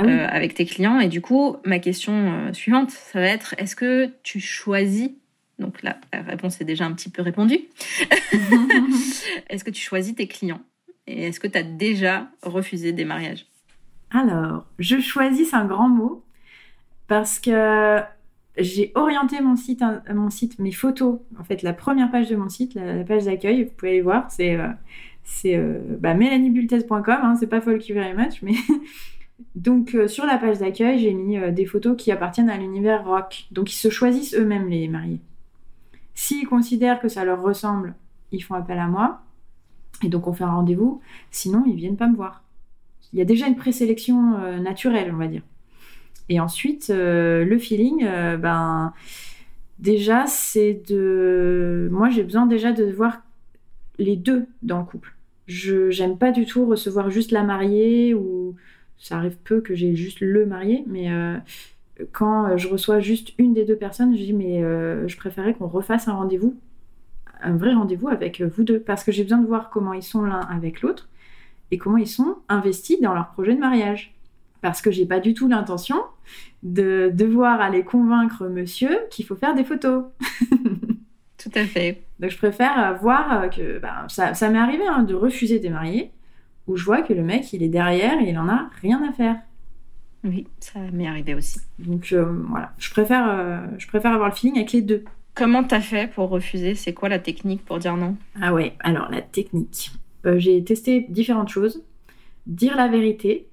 ah euh, avec tes clients. Et du coup, ma question euh, suivante, ça va être est-ce que tu choisis donc là, la réponse est déjà un petit peu répondue. est-ce que tu choisis tes clients Et est-ce que tu as déjà refusé des mariages? Alors, je choisis, c'est un grand mot, parce que j'ai orienté mon site, mon site, mes photos. En fait, la première page de mon site, la, page d'accueil, vous pouvez aller voir, c'est euh, c'est bah, mélaniebultez.com. Hein, c'est pas folky very much, mais Donc euh, sur la page d'accueil, j'ai mis euh, des photos qui appartiennent à l'univers rock. Donc ils se choisissent eux-mêmes les mariés. S'ils considèrent que ça leur ressemble, ils font appel à moi. Et donc on fait un rendez-vous. Sinon, ils viennent pas me voir. Il y a déjà une présélection euh, naturelle, on va dire. Et ensuite, le feeling, ben déjà c'est de. Moi, j'ai besoin déjà de voir les deux dans le couple. Je j'aime pas du tout recevoir juste la mariée ou ça arrive peu que j'ai juste le marié, mais euh, quand je reçois juste une des deux personnes, je dis mais euh, je préférais qu'on refasse un rendez-vous, un vrai rendez-vous avec vous deux, parce que j'ai besoin de voir comment ils sont l'un avec l'autre et comment ils sont investis dans leur projet de mariage. Parce que j'ai pas du tout l'intention de devoir aller convaincre monsieur qu'il faut faire des photos. Tout à fait. Donc je préfère voir que ça, ça m'est arrivé hein, de refuser des mariés où je vois que le mec il est derrière et il en a rien à faire. Oui, ça m'est arrivé aussi. Donc euh, voilà, je préfère, euh, je préfère avoir le feeling avec les deux. Comment t'as fait pour refuser? C'est quoi la technique pour dire non? Ah ouais, alors la technique. Euh, j'ai testé différentes choses. Dire la vérité,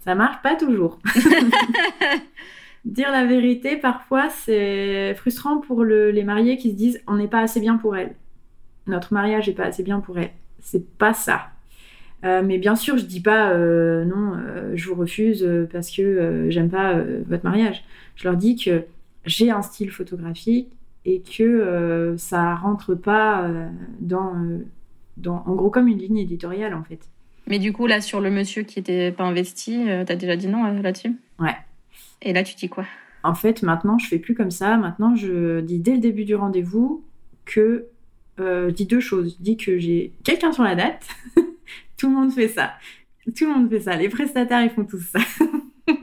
ça marche pas toujours. dire la vérité, parfois, c'est frustrant pour les mariés qui se disent on n'est pas assez bien pour elle. Notre mariage n'est pas assez bien pour elle. C'est pas ça. Euh, mais bien sûr, je dis pas euh, non, euh, je vous refuse parce que j'aime pas votre mariage. Je leur dis que j'ai un style photographique et que ça rentre pas dans, dans, en gros, comme une ligne éditoriale en fait. Mais du coup, là, sur le monsieur qui était pas investi, t'as déjà dit non là-dessus? Ouais. Et là, tu dis quoi? En fait, maintenant, je fais plus comme ça. Maintenant, je dis dès le début du rendez-vous que je dis deux choses. Je dis que j'ai quelqu'un sur la date. Tout le monde fait ça. Tout le monde fait ça. Les prestataires, ils font tous ça. ouais,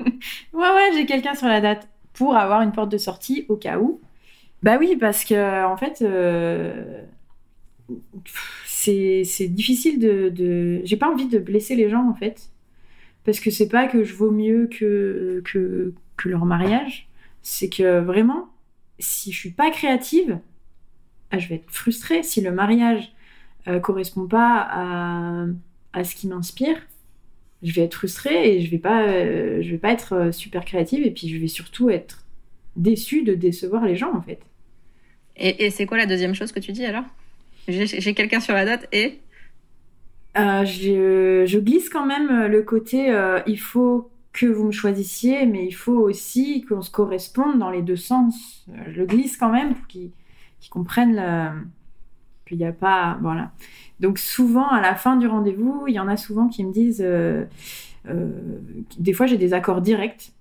ouais, j'ai quelqu'un sur la date pour avoir une porte de sortie au cas où. Bah oui, parce que en fait, euh, c'est difficile de. J'ai pas envie de blesser les gens en fait, parce que c'est pas que je vaux mieux que, que, que leur mariage, c'est que vraiment, si je suis pas créative, ah, je vais être frustrée si le mariage euh, correspond pas à à ce qui m'inspire, je vais être frustrée et je vais pas, euh, je vais pas être euh, super créative et puis je vais surtout être déçue de décevoir les gens en fait. Et, c'est quoi la deuxième chose que tu dis alors? J'ai quelqu'un sur la date et euh, je, glisse quand même le côté il faut que vous me choisissiez, mais il faut aussi qu'on se corresponde dans les deux sens. Je le glisse quand même pour qu'ils comprennent qu'il n'y a pas. Voilà. Donc souvent, à la fin du rendez-vous, il y en a souvent qui me disent, euh, euh, des fois j'ai des accords directs,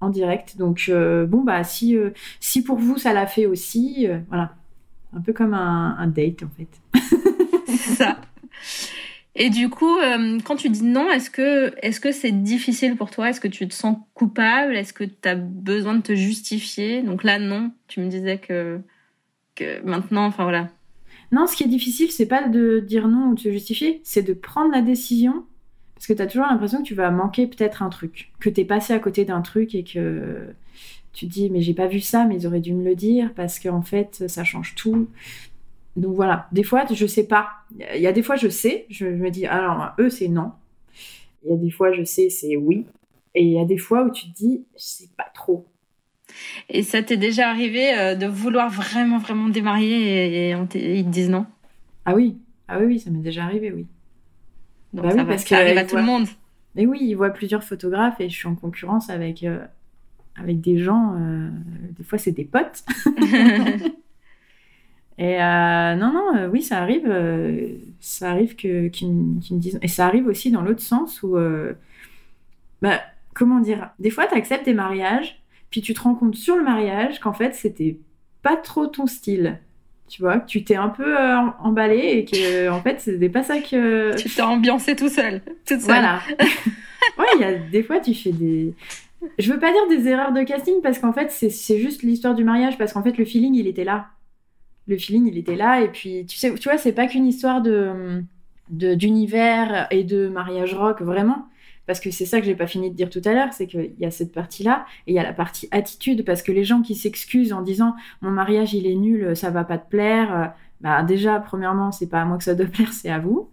en direct. Donc euh, bon bah si si pour vous ça l'a fait aussi, voilà, un peu comme un, date en fait. c'est ça. Et du coup, quand tu dis non, est-ce que est-ce que c'est difficile pour toi? Est-ce que tu te sens coupable? Est-ce que tu as besoin de te justifier? Donc là, non. Tu me disais que que maintenant, enfin voilà, non, ce qui est difficile, c'est pas de dire non ou de se justifier, c'est de prendre la décision. Parce que tu as toujours l'impression que tu vas manquer peut-être un truc, que tu es passé à côté d'un truc et que tu te dis mais j'ai pas vu ça, mais ils auraient dû me le dire parce qu'en fait ça change tout. Donc voilà, des fois je sais pas. Il y a des fois je sais, je me dis alors eux c'est non. Il y a des fois je sais c'est oui. Et il y a des fois où tu te dis je sais pas trop. Et ça t'est déjà arrivé euh, de vouloir vraiment, vraiment démarier et, ils te disent non? Ah oui, ah oui, oui, ça m'est déjà arrivé, oui. Donc bah ça, oui, parce que arrive à tout le monde. Mais oui, ils voient plusieurs photographes et je suis en concurrence avec, euh, avec des gens, euh, des fois c'est des potes. et non, non, oui, ça arrive, ça arrive que, qu'ils, me disent. Et ça arrive aussi dans l'autre sens où, bah, comment dire, des fois tu acceptes des mariages puis tu te rends compte sur le mariage qu'en fait, c'était pas trop ton style. Tu vois, que tu t'es un peu euh, emballé et que en fait, c'était pas ça que. Tu t'es ambiancé tout seul, toute seule. Voilà. ouais, il y a des fois, tu fais des. Je veux pas dire des erreurs de casting parce qu'en fait, c'est juste l'histoire du mariage parce qu'en fait, le feeling, il était là. Le feeling, il était là et puis tu sais, tu vois, c'est pas qu'une histoire de d'univers et de mariage rock vraiment parce que c'est ça que j'ai pas fini de dire tout à l'heure, c'est qu'il y a cette partie-là et il y a la partie attitude, parce que les gens qui s'excusent en disant mon mariage il est nul, ça va pas te plaire, euh, bah déjà premièrement c'est pas à moi que ça doit plaire, c'est à vous.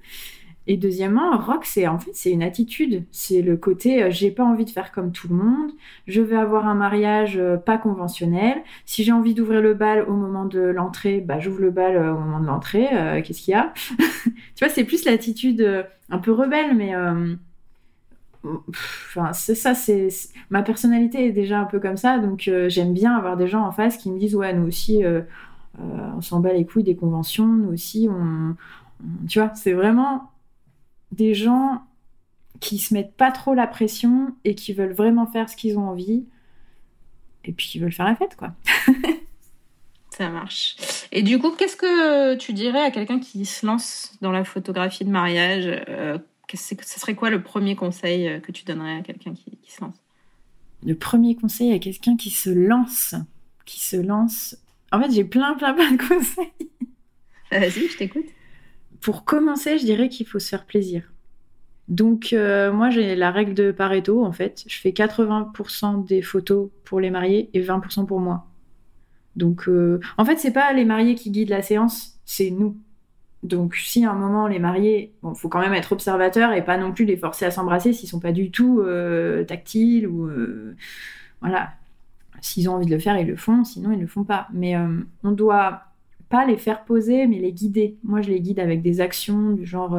Et deuxièmement, rock, c'est en fait c'est une attitude, c'est le côté euh, j'ai pas envie de faire comme tout le monde, je vais avoir un mariage euh, pas conventionnel. Si j'ai envie d'ouvrir le bal au moment de l'entrée, bah j'ouvre le bal au moment de l'entrée. Qu'est-ce qu'il y a Tu vois, c'est plus l'attitude un peu rebelle, mais Enfin, ça, c'est ma personnalité est déjà un peu comme ça, donc euh, j'aime bien avoir des gens en face qui me disent ouais, nous aussi, euh, euh, on s'en bat les couilles des conventions, nous aussi, on, tu vois, c'est vraiment des gens qui se mettent pas trop la pression et qui veulent vraiment faire ce qu'ils ont envie, et puis qui veulent faire la fête, quoi. Ça marche. Et du coup, qu'est-ce que tu dirais à quelqu'un qui se lance dans la photographie de mariage ce serait quoi le premier conseil euh, que tu donnerais à quelqu'un qui, se lance? Le premier conseil à quelqu'un qui se lance, qui se lance, En fait, j'ai plein, plein, plein de conseils. Vas-y, je t'écoute. Pour commencer, je dirais qu'il faut se faire plaisir. Donc, euh, moi, j'ai la règle de Pareto, en fait. Je fais 80% des photos pour les mariés et 20% pour moi. Donc, euh, en fait, c'est pas les mariés qui guident la séance, c'est nous. Donc, si à un moment, les mariés, bon, faut quand même être observateur et pas non plus les forcer à s'embrasser s'ils sont pas du tout euh, tactiles ou. voilà. S'ils ont envie de le faire, ils le font, sinon, ils le font pas. Mais on doit pas les faire poser, mais les guider. Moi, je les guide avec des actions du genre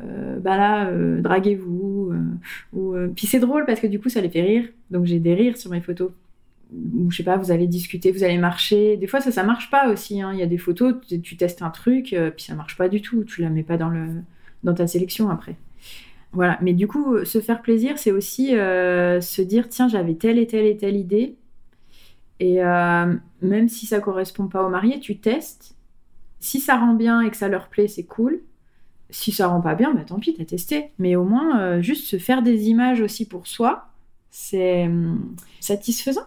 euh, bah là, euh, draguez-vous. Euh, ou, puis c'est drôle parce que du coup, ça les fait rire. Donc j'ai des rires sur mes photos. Je sais pas, vous allez discuter, vous allez marcher. Des fois, ça, ça marche pas aussi. Hein. Il y a des photos, tu, testes un truc, puis ça marche pas du tout. Tu la mets pas dans, le, dans ta sélection après. Voilà. Mais du coup, se faire plaisir, c'est aussi se dire tiens, j'avais telle et telle et telle idée. Et même si ça correspond pas au marié, tu testes. Si ça rend bien et que ça leur plaît, c'est cool si ça rend pas bien, bah tant pis, t'as testé. Mais au moins, euh, juste se faire des images aussi pour soi, c'est hum, satisfaisant.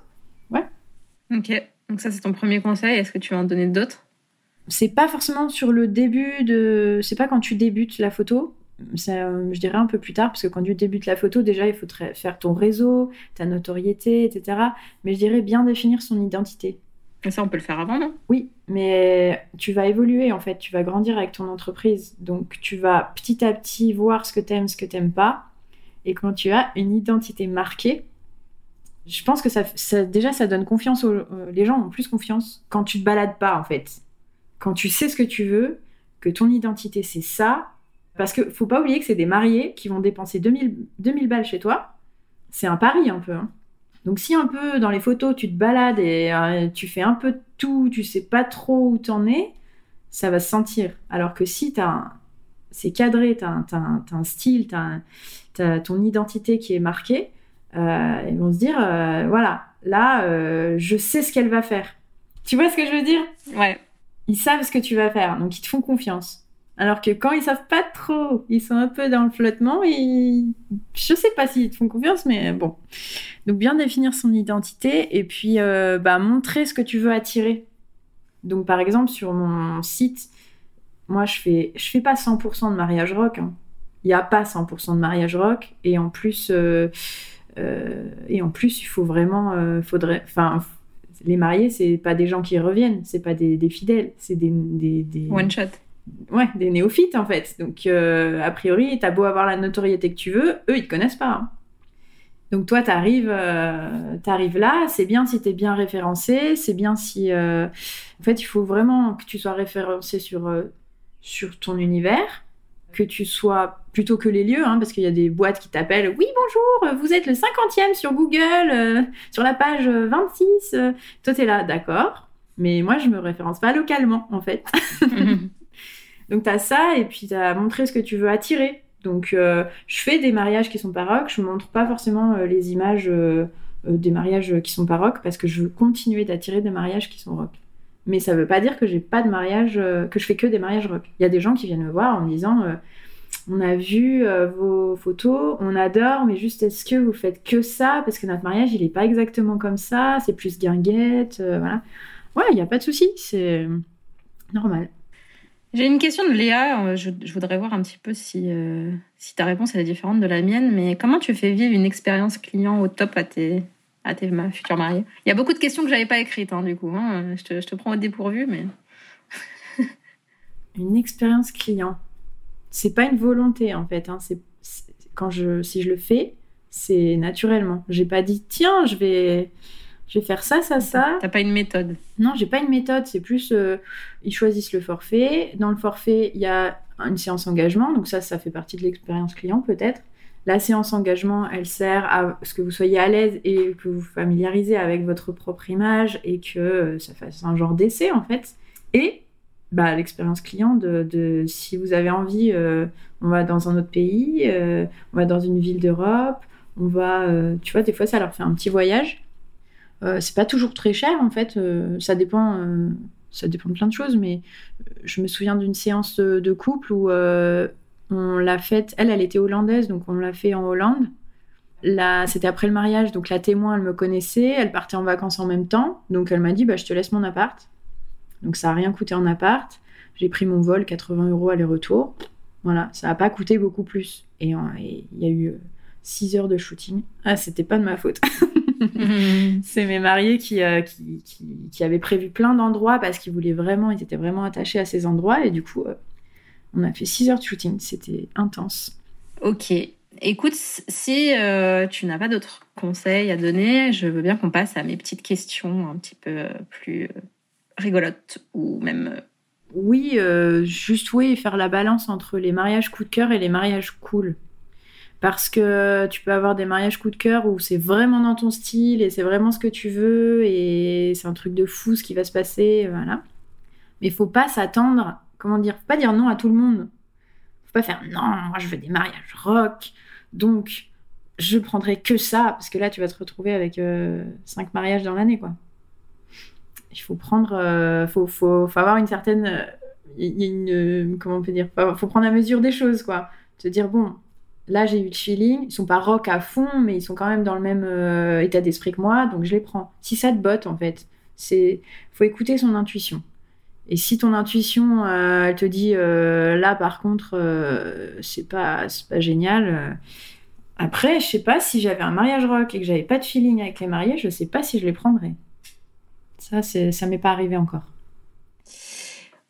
Ok, donc ça c'est ton premier conseil. Est-ce que tu vas en donner d'autres? C'est pas forcément sur le début de. C'est pas quand tu débutes la photo. Euh, je dirais un peu plus tard, parce que quand tu débutes la photo, déjà il faut faire ton réseau, ta notoriété, etc. Mais je dirais bien définir son identité. Mais ça, on peut le faire avant, non? Oui, mais tu vas évoluer en fait, tu vas grandir avec ton entreprise. Donc tu vas petit à petit voir ce que t'aimes, ce que t'aimes pas. Et quand tu as une identité marquée, je pense que ça, déjà ça donne confiance aux euh, les gens ont plus confiance quand tu te balades pas en fait. Quand tu sais ce que tu veux, que ton identité c'est ça. Parce que faut pas oublier que c'est des mariés qui vont dépenser 2000, 2000 balles chez toi. C'est un pari un peu. Hein. Donc si un peu dans les photos tu te balades et euh, tu fais un peu de tout, tu sais pas trop où t'en es, ça va se sentir. Alors que si t'as c'est cadré, t'as un, as un style, t'as as ton identité qui est marquée, ils vont se dire euh, voilà, là je sais ce qu'elle va faire. Tu vois ce que je veux dire? Ouais. Ils savent ce que tu vas faire, donc ils te font confiance. Alors que quand ils savent pas trop, ils sont un peu dans le flottement et je sais pas s'ils te font confiance, mais bon. Donc bien définir son identité et puis euh, bah, montrer ce que tu veux attirer. Donc par exemple sur mon site, moi je fais je fais pas 100% de mariage rock. Hein. Il n'y a pas 100% de mariage rock et en plus euh, euh, et en plus il faut vraiment faudrait enfin les mariés c'est pas des gens qui reviennent, c'est pas des, fidèles, c'est des, des, des one shot ouais, des néophytes en fait. Donc, euh, a priori, t'as beau avoir la notoriété que tu veux, eux, ils te connaissent pas. Hein. Donc, toi, t'arrives, euh, arrives là, c'est bien si t'es bien référencé, c'est bien si. Euh, en fait, il faut vraiment que tu sois référencé sur, sur ton univers, que tu sois plutôt que les lieux, hein, parce qu'il y a des boîtes qui t'appellent Oui, bonjour, vous êtes le 50e sur Google, sur la page 26. toi, t'es là, d'accord. Mais moi, je me référence pas localement, en fait. Donc tu as ça et puis tu as montré ce que tu veux attirer. Donc euh, je fais des mariages qui sont paroques, je montre pas forcément euh, les images euh, des mariages qui sont paroques parce que je veux continuer d'attirer des mariages qui sont rock. Mais ça veut pas dire que j'ai pas de mariage, que je fais que des mariages rock. Il y a des gens qui viennent me voir en me disant on a vu vos photos, on adore, mais juste est-ce que vous faites que ça? Parce que notre mariage, il est pas exactement comme ça, c'est plus guinguette, voilà. Ouais, il n'y a pas de souci, c'est normal. J'ai une question de Léa. Euh, je, voudrais voir un petit peu si, euh, si ta réponse est différente de la mienne. Mais comment tu fais vivre une expérience client au top à tes, à tes futurs mariés Il y a beaucoup de questions que j'avais pas écrites, hein, du coup. Hein. Je, te, je, te, prends au dépourvu, mais. une expérience client. C'est pas une volonté, en fait. Hein. C'est, quand je, si je le fais, c'est naturellement. J'ai pas dit, tiens, je vais je vais faire ça, ça, ça. T'as pas une méthode Non, j'ai pas une méthode. C'est plus, euh, ils choisissent le forfait. Dans le forfait, il y a une séance engagement. Donc ça, ça fait partie de l'expérience client peut-être. La séance engagement, elle sert à ce que vous soyez à l'aise et que vous vous familiarisez avec votre propre image et que euh, ça fasse un genre d'essai en fait. Et bah, l'expérience client de, si vous avez envie, euh, on va dans un autre pays, on va dans une ville d'Europe, on va, tu vois, des fois ça leur fait un petit voyage euh, c'est pas toujours très cher en fait, euh, ça dépend, euh, ça dépend de plein de choses, mais je me souviens d'une séance de, couple où on l'a faite, elle, elle était hollandaise, donc on l'a fait en Hollande. Là, c'était après le mariage, donc la témoin, elle me connaissait, elle partait en vacances en même temps, donc elle m'a dit, bah, je te laisse mon appart. Donc ça a rien coûté en appart. J'ai pris mon vol, 80 euros aller-retour. Voilà, ça n'a pas coûté beaucoup plus. Et il y a eu 6 heures de shooting. Ah, c'était pas de ma faute. c'est mes mariés euh, qui, qui, qui, avaient prévu plein d'endroits parce qu'ils voulaient vraiment, ils étaient vraiment attachés à ces endroits. Et du coup, euh, on a fait 6 heures de shooting. C'était intense. Ok. Écoute, si euh, tu n'as pas d'autres conseils à donner, je veux bien qu'on passe à mes petites questions un petit peu plus rigolotes ou même. Oui, juste oui, faire la balance entre les mariages coup de cœur et les mariages cool. Parce que tu peux avoir des mariages coup de cœur où c'est vraiment dans ton style et c'est vraiment ce que tu veux et c'est un truc de fou ce qui va se passer, voilà. Mais il faut pas s'attendre, comment dire, faut pas dire non à tout le monde. Faut pas faire non, moi je veux des mariages rock, donc je prendrai que ça parce que là tu vas te retrouver avec euh, cinq mariages dans l'année, quoi. Il faut prendre, euh, faut, faut, avoir une certaine, y a une, comment on peut dire, faut, prendre la mesure des choses, quoi. Se dire bon, là j'ai eu le feeling, ils sont pas rock à fond, mais ils sont quand même dans le même euh, état d'esprit que moi, donc je les prends. Si ça te botte en fait, c'est faut écouter son intuition. Et si ton intuition euh, elle te dit euh, là par contre c'est pas pas génial. Après je sais pas si j'avais un mariage rock et que j'avais pas de feeling avec les mariés, je sais pas si je les prendrais. Ça ça m'est pas arrivé encore.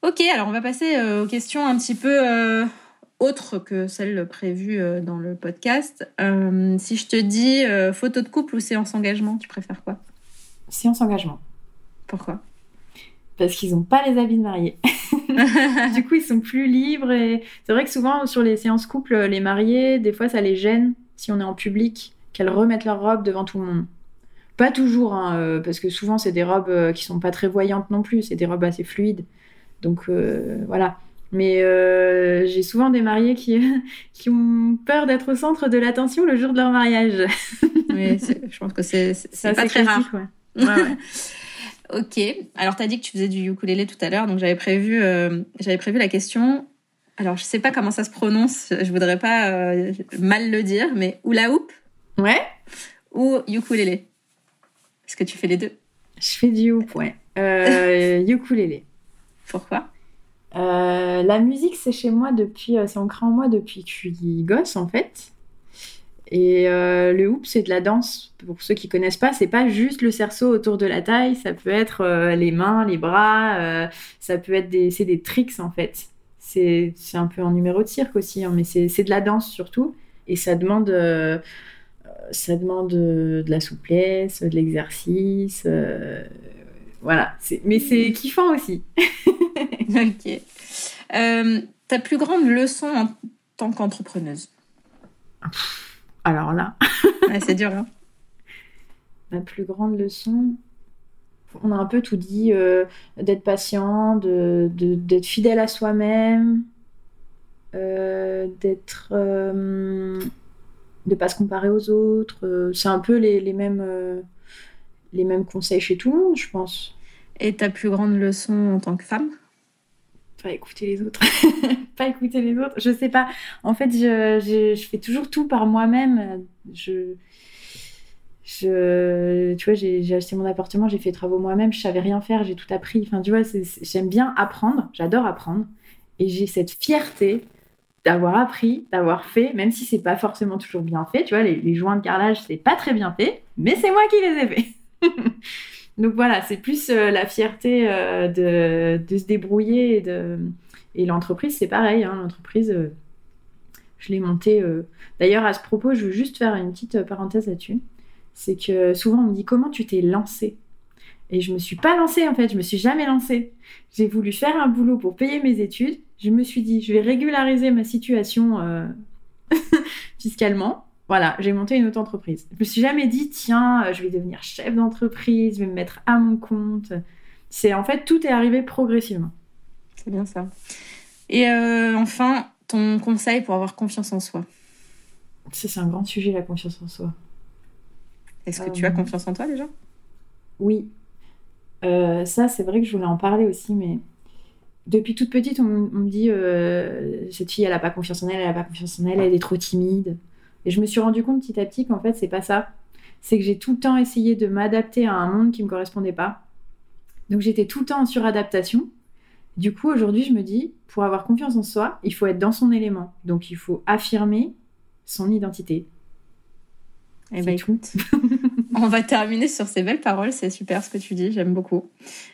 Ok, alors on va passer aux questions un petit peu autre que celle prévue euh, dans le podcast. Euh, si je te dis euh, photo de couple ou séance engagement, tu préfères quoi? Séance engagement. Pourquoi? Parce qu'ils n'ont pas les habits de mariée. du coup, ils sont plus libres. Et c'est vrai que souvent, sur les séances couple, les mariés, des fois, ça les gêne si on est en public, qu'elles remettent leur robe devant tout le monde. Pas toujours, hein, parce que souvent, c'est des robes qui sont pas très voyantes non plus. C'est des robes assez fluides. Donc voilà. Mais euh, j'ai souvent des mariés qui, qui ont peur d'être au centre de l'attention le jour de leur mariage. oui, je pense que c'est pas très rare. Ouais. Ouais, ok. Alors, tu as dit que tu faisais du ukulélé tout à l'heure, donc j'avais prévu, euh, j'avais prévu la question. Alors, je sais pas comment ça se prononce, je voudrais pas euh, mal le dire, mais hula hoop? Ouais. Ou ukulélé? Est-ce que tu fais les deux? Je fais du hoop, ouais. ukulélé. Pourquoi? Euh, la musique, c'est chez moi depuis, euh, c'est ancré en moi depuis que je suis gosse en fait. Et euh, le hoop, c'est de la danse. Pour ceux qui connaissent pas, c'est pas juste le cerceau autour de la taille. Ça peut être les mains, les bras. ça peut être des, c'est des tricks en fait. C'est, c'est un peu un numéro de cirque aussi, hein, mais c'est, c'est de la danse surtout. Et ça demande, ça demande de la souplesse, de l'exercice. voilà. mais c'est kiffant aussi. ok. Euh, ta plus grande leçon en tant qu'entrepreneuse? Alors là. c'est dur, hein Ma plus grande leçon, on a un peu tout dit, euh, d'être patient, de, d'être fidèle à soi-même, euh, d'être. de ne pas se comparer aux autres. C'est un peu les, les mêmes, les mêmes conseils chez tout le monde, je pense. Et ta plus grande leçon en tant que femme? Pas écouter les autres. pas écouter les autres. Je sais pas. En fait, je, je, fais toujours tout par moi-même. Je, je, tu vois, j'ai acheté mon appartement, j'ai fait les travaux moi-même, je savais rien faire, j'ai tout appris. Enfin, tu vois, j'aime bien apprendre, j'adore apprendre. Et j'ai cette fierté d'avoir appris, d'avoir fait, même si c'est pas forcément toujours bien fait. Tu vois, les, les joints de carrelage, c'est pas très bien fait, mais c'est moi qui les ai fait. Donc voilà, c'est plus euh, la fierté euh, de, se débrouiller et, l'entreprise, c'est pareil. Hein, l'entreprise, euh, je l'ai montée. D'ailleurs, à ce propos, je veux juste faire une petite parenthèse là-dessus. C'est que souvent on me dit comment tu t'es lancée? Et je me suis pas lancée en fait, je me suis jamais lancée. J'ai voulu faire un boulot pour payer mes études. Je me suis dit, je vais régulariser ma situation fiscalement voilà, j'ai monté une autre entreprise. Je me suis jamais dit, tiens, euh, je vais devenir chef d'entreprise, je vais me mettre à mon compte. C'est en fait, tout est arrivé progressivement. C'est bien ça. Et euh, enfin, ton conseil pour avoir confiance en soi C'est un grand sujet, la confiance en soi. Est-ce que tu as euh, confiance en toi déjà? Oui. ça, c'est vrai que je voulais en parler aussi, mais depuis toute petite, on, me dit cette fille, elle n'a pas confiance en elle, elle n'a pas confiance en elle, elle est trop timide. Et je me suis rendu compte petit à petit qu'en fait, c'est pas ça. C'est que j'ai tout le temps essayé de m'adapter à un monde qui me correspondait pas. Donc j'étais tout le temps en suradaptation. Du coup, aujourd'hui, je me dis, pour avoir confiance en soi, il faut être dans son élément. Donc il faut affirmer son identité. Eh ben écoute, on va terminer sur ces belles paroles. C'est super ce que tu dis. J'aime beaucoup.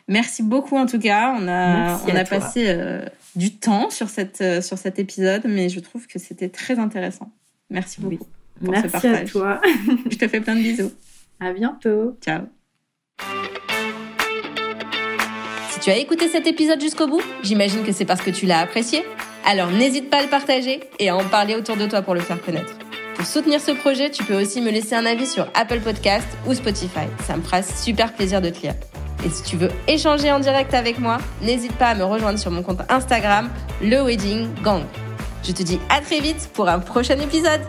Merci beaucoup en tout cas. On a, on a passé euh, du temps sur, cette, euh, sur cet épisode, mais je trouve que c'était très intéressant. Merci beaucoup. Merci à toi. je te fais plein de bisous. À bientôt. Ciao. Si tu as écouté cet épisode jusqu'au bout, j'imagine que c'est parce que tu l'as apprécié. Alors n'hésite pas à le partager et à en parler autour de toi pour le faire connaître. Pour soutenir ce projet, tu peux aussi me laisser un avis sur Apple Podcast ou Spotify. Ça me fera super plaisir de te lire. Et si tu veux échanger en direct avec moi, n'hésite pas à me rejoindre sur mon compte Instagram, le Wedding Gang. Je te dis à très vite pour un prochain épisode.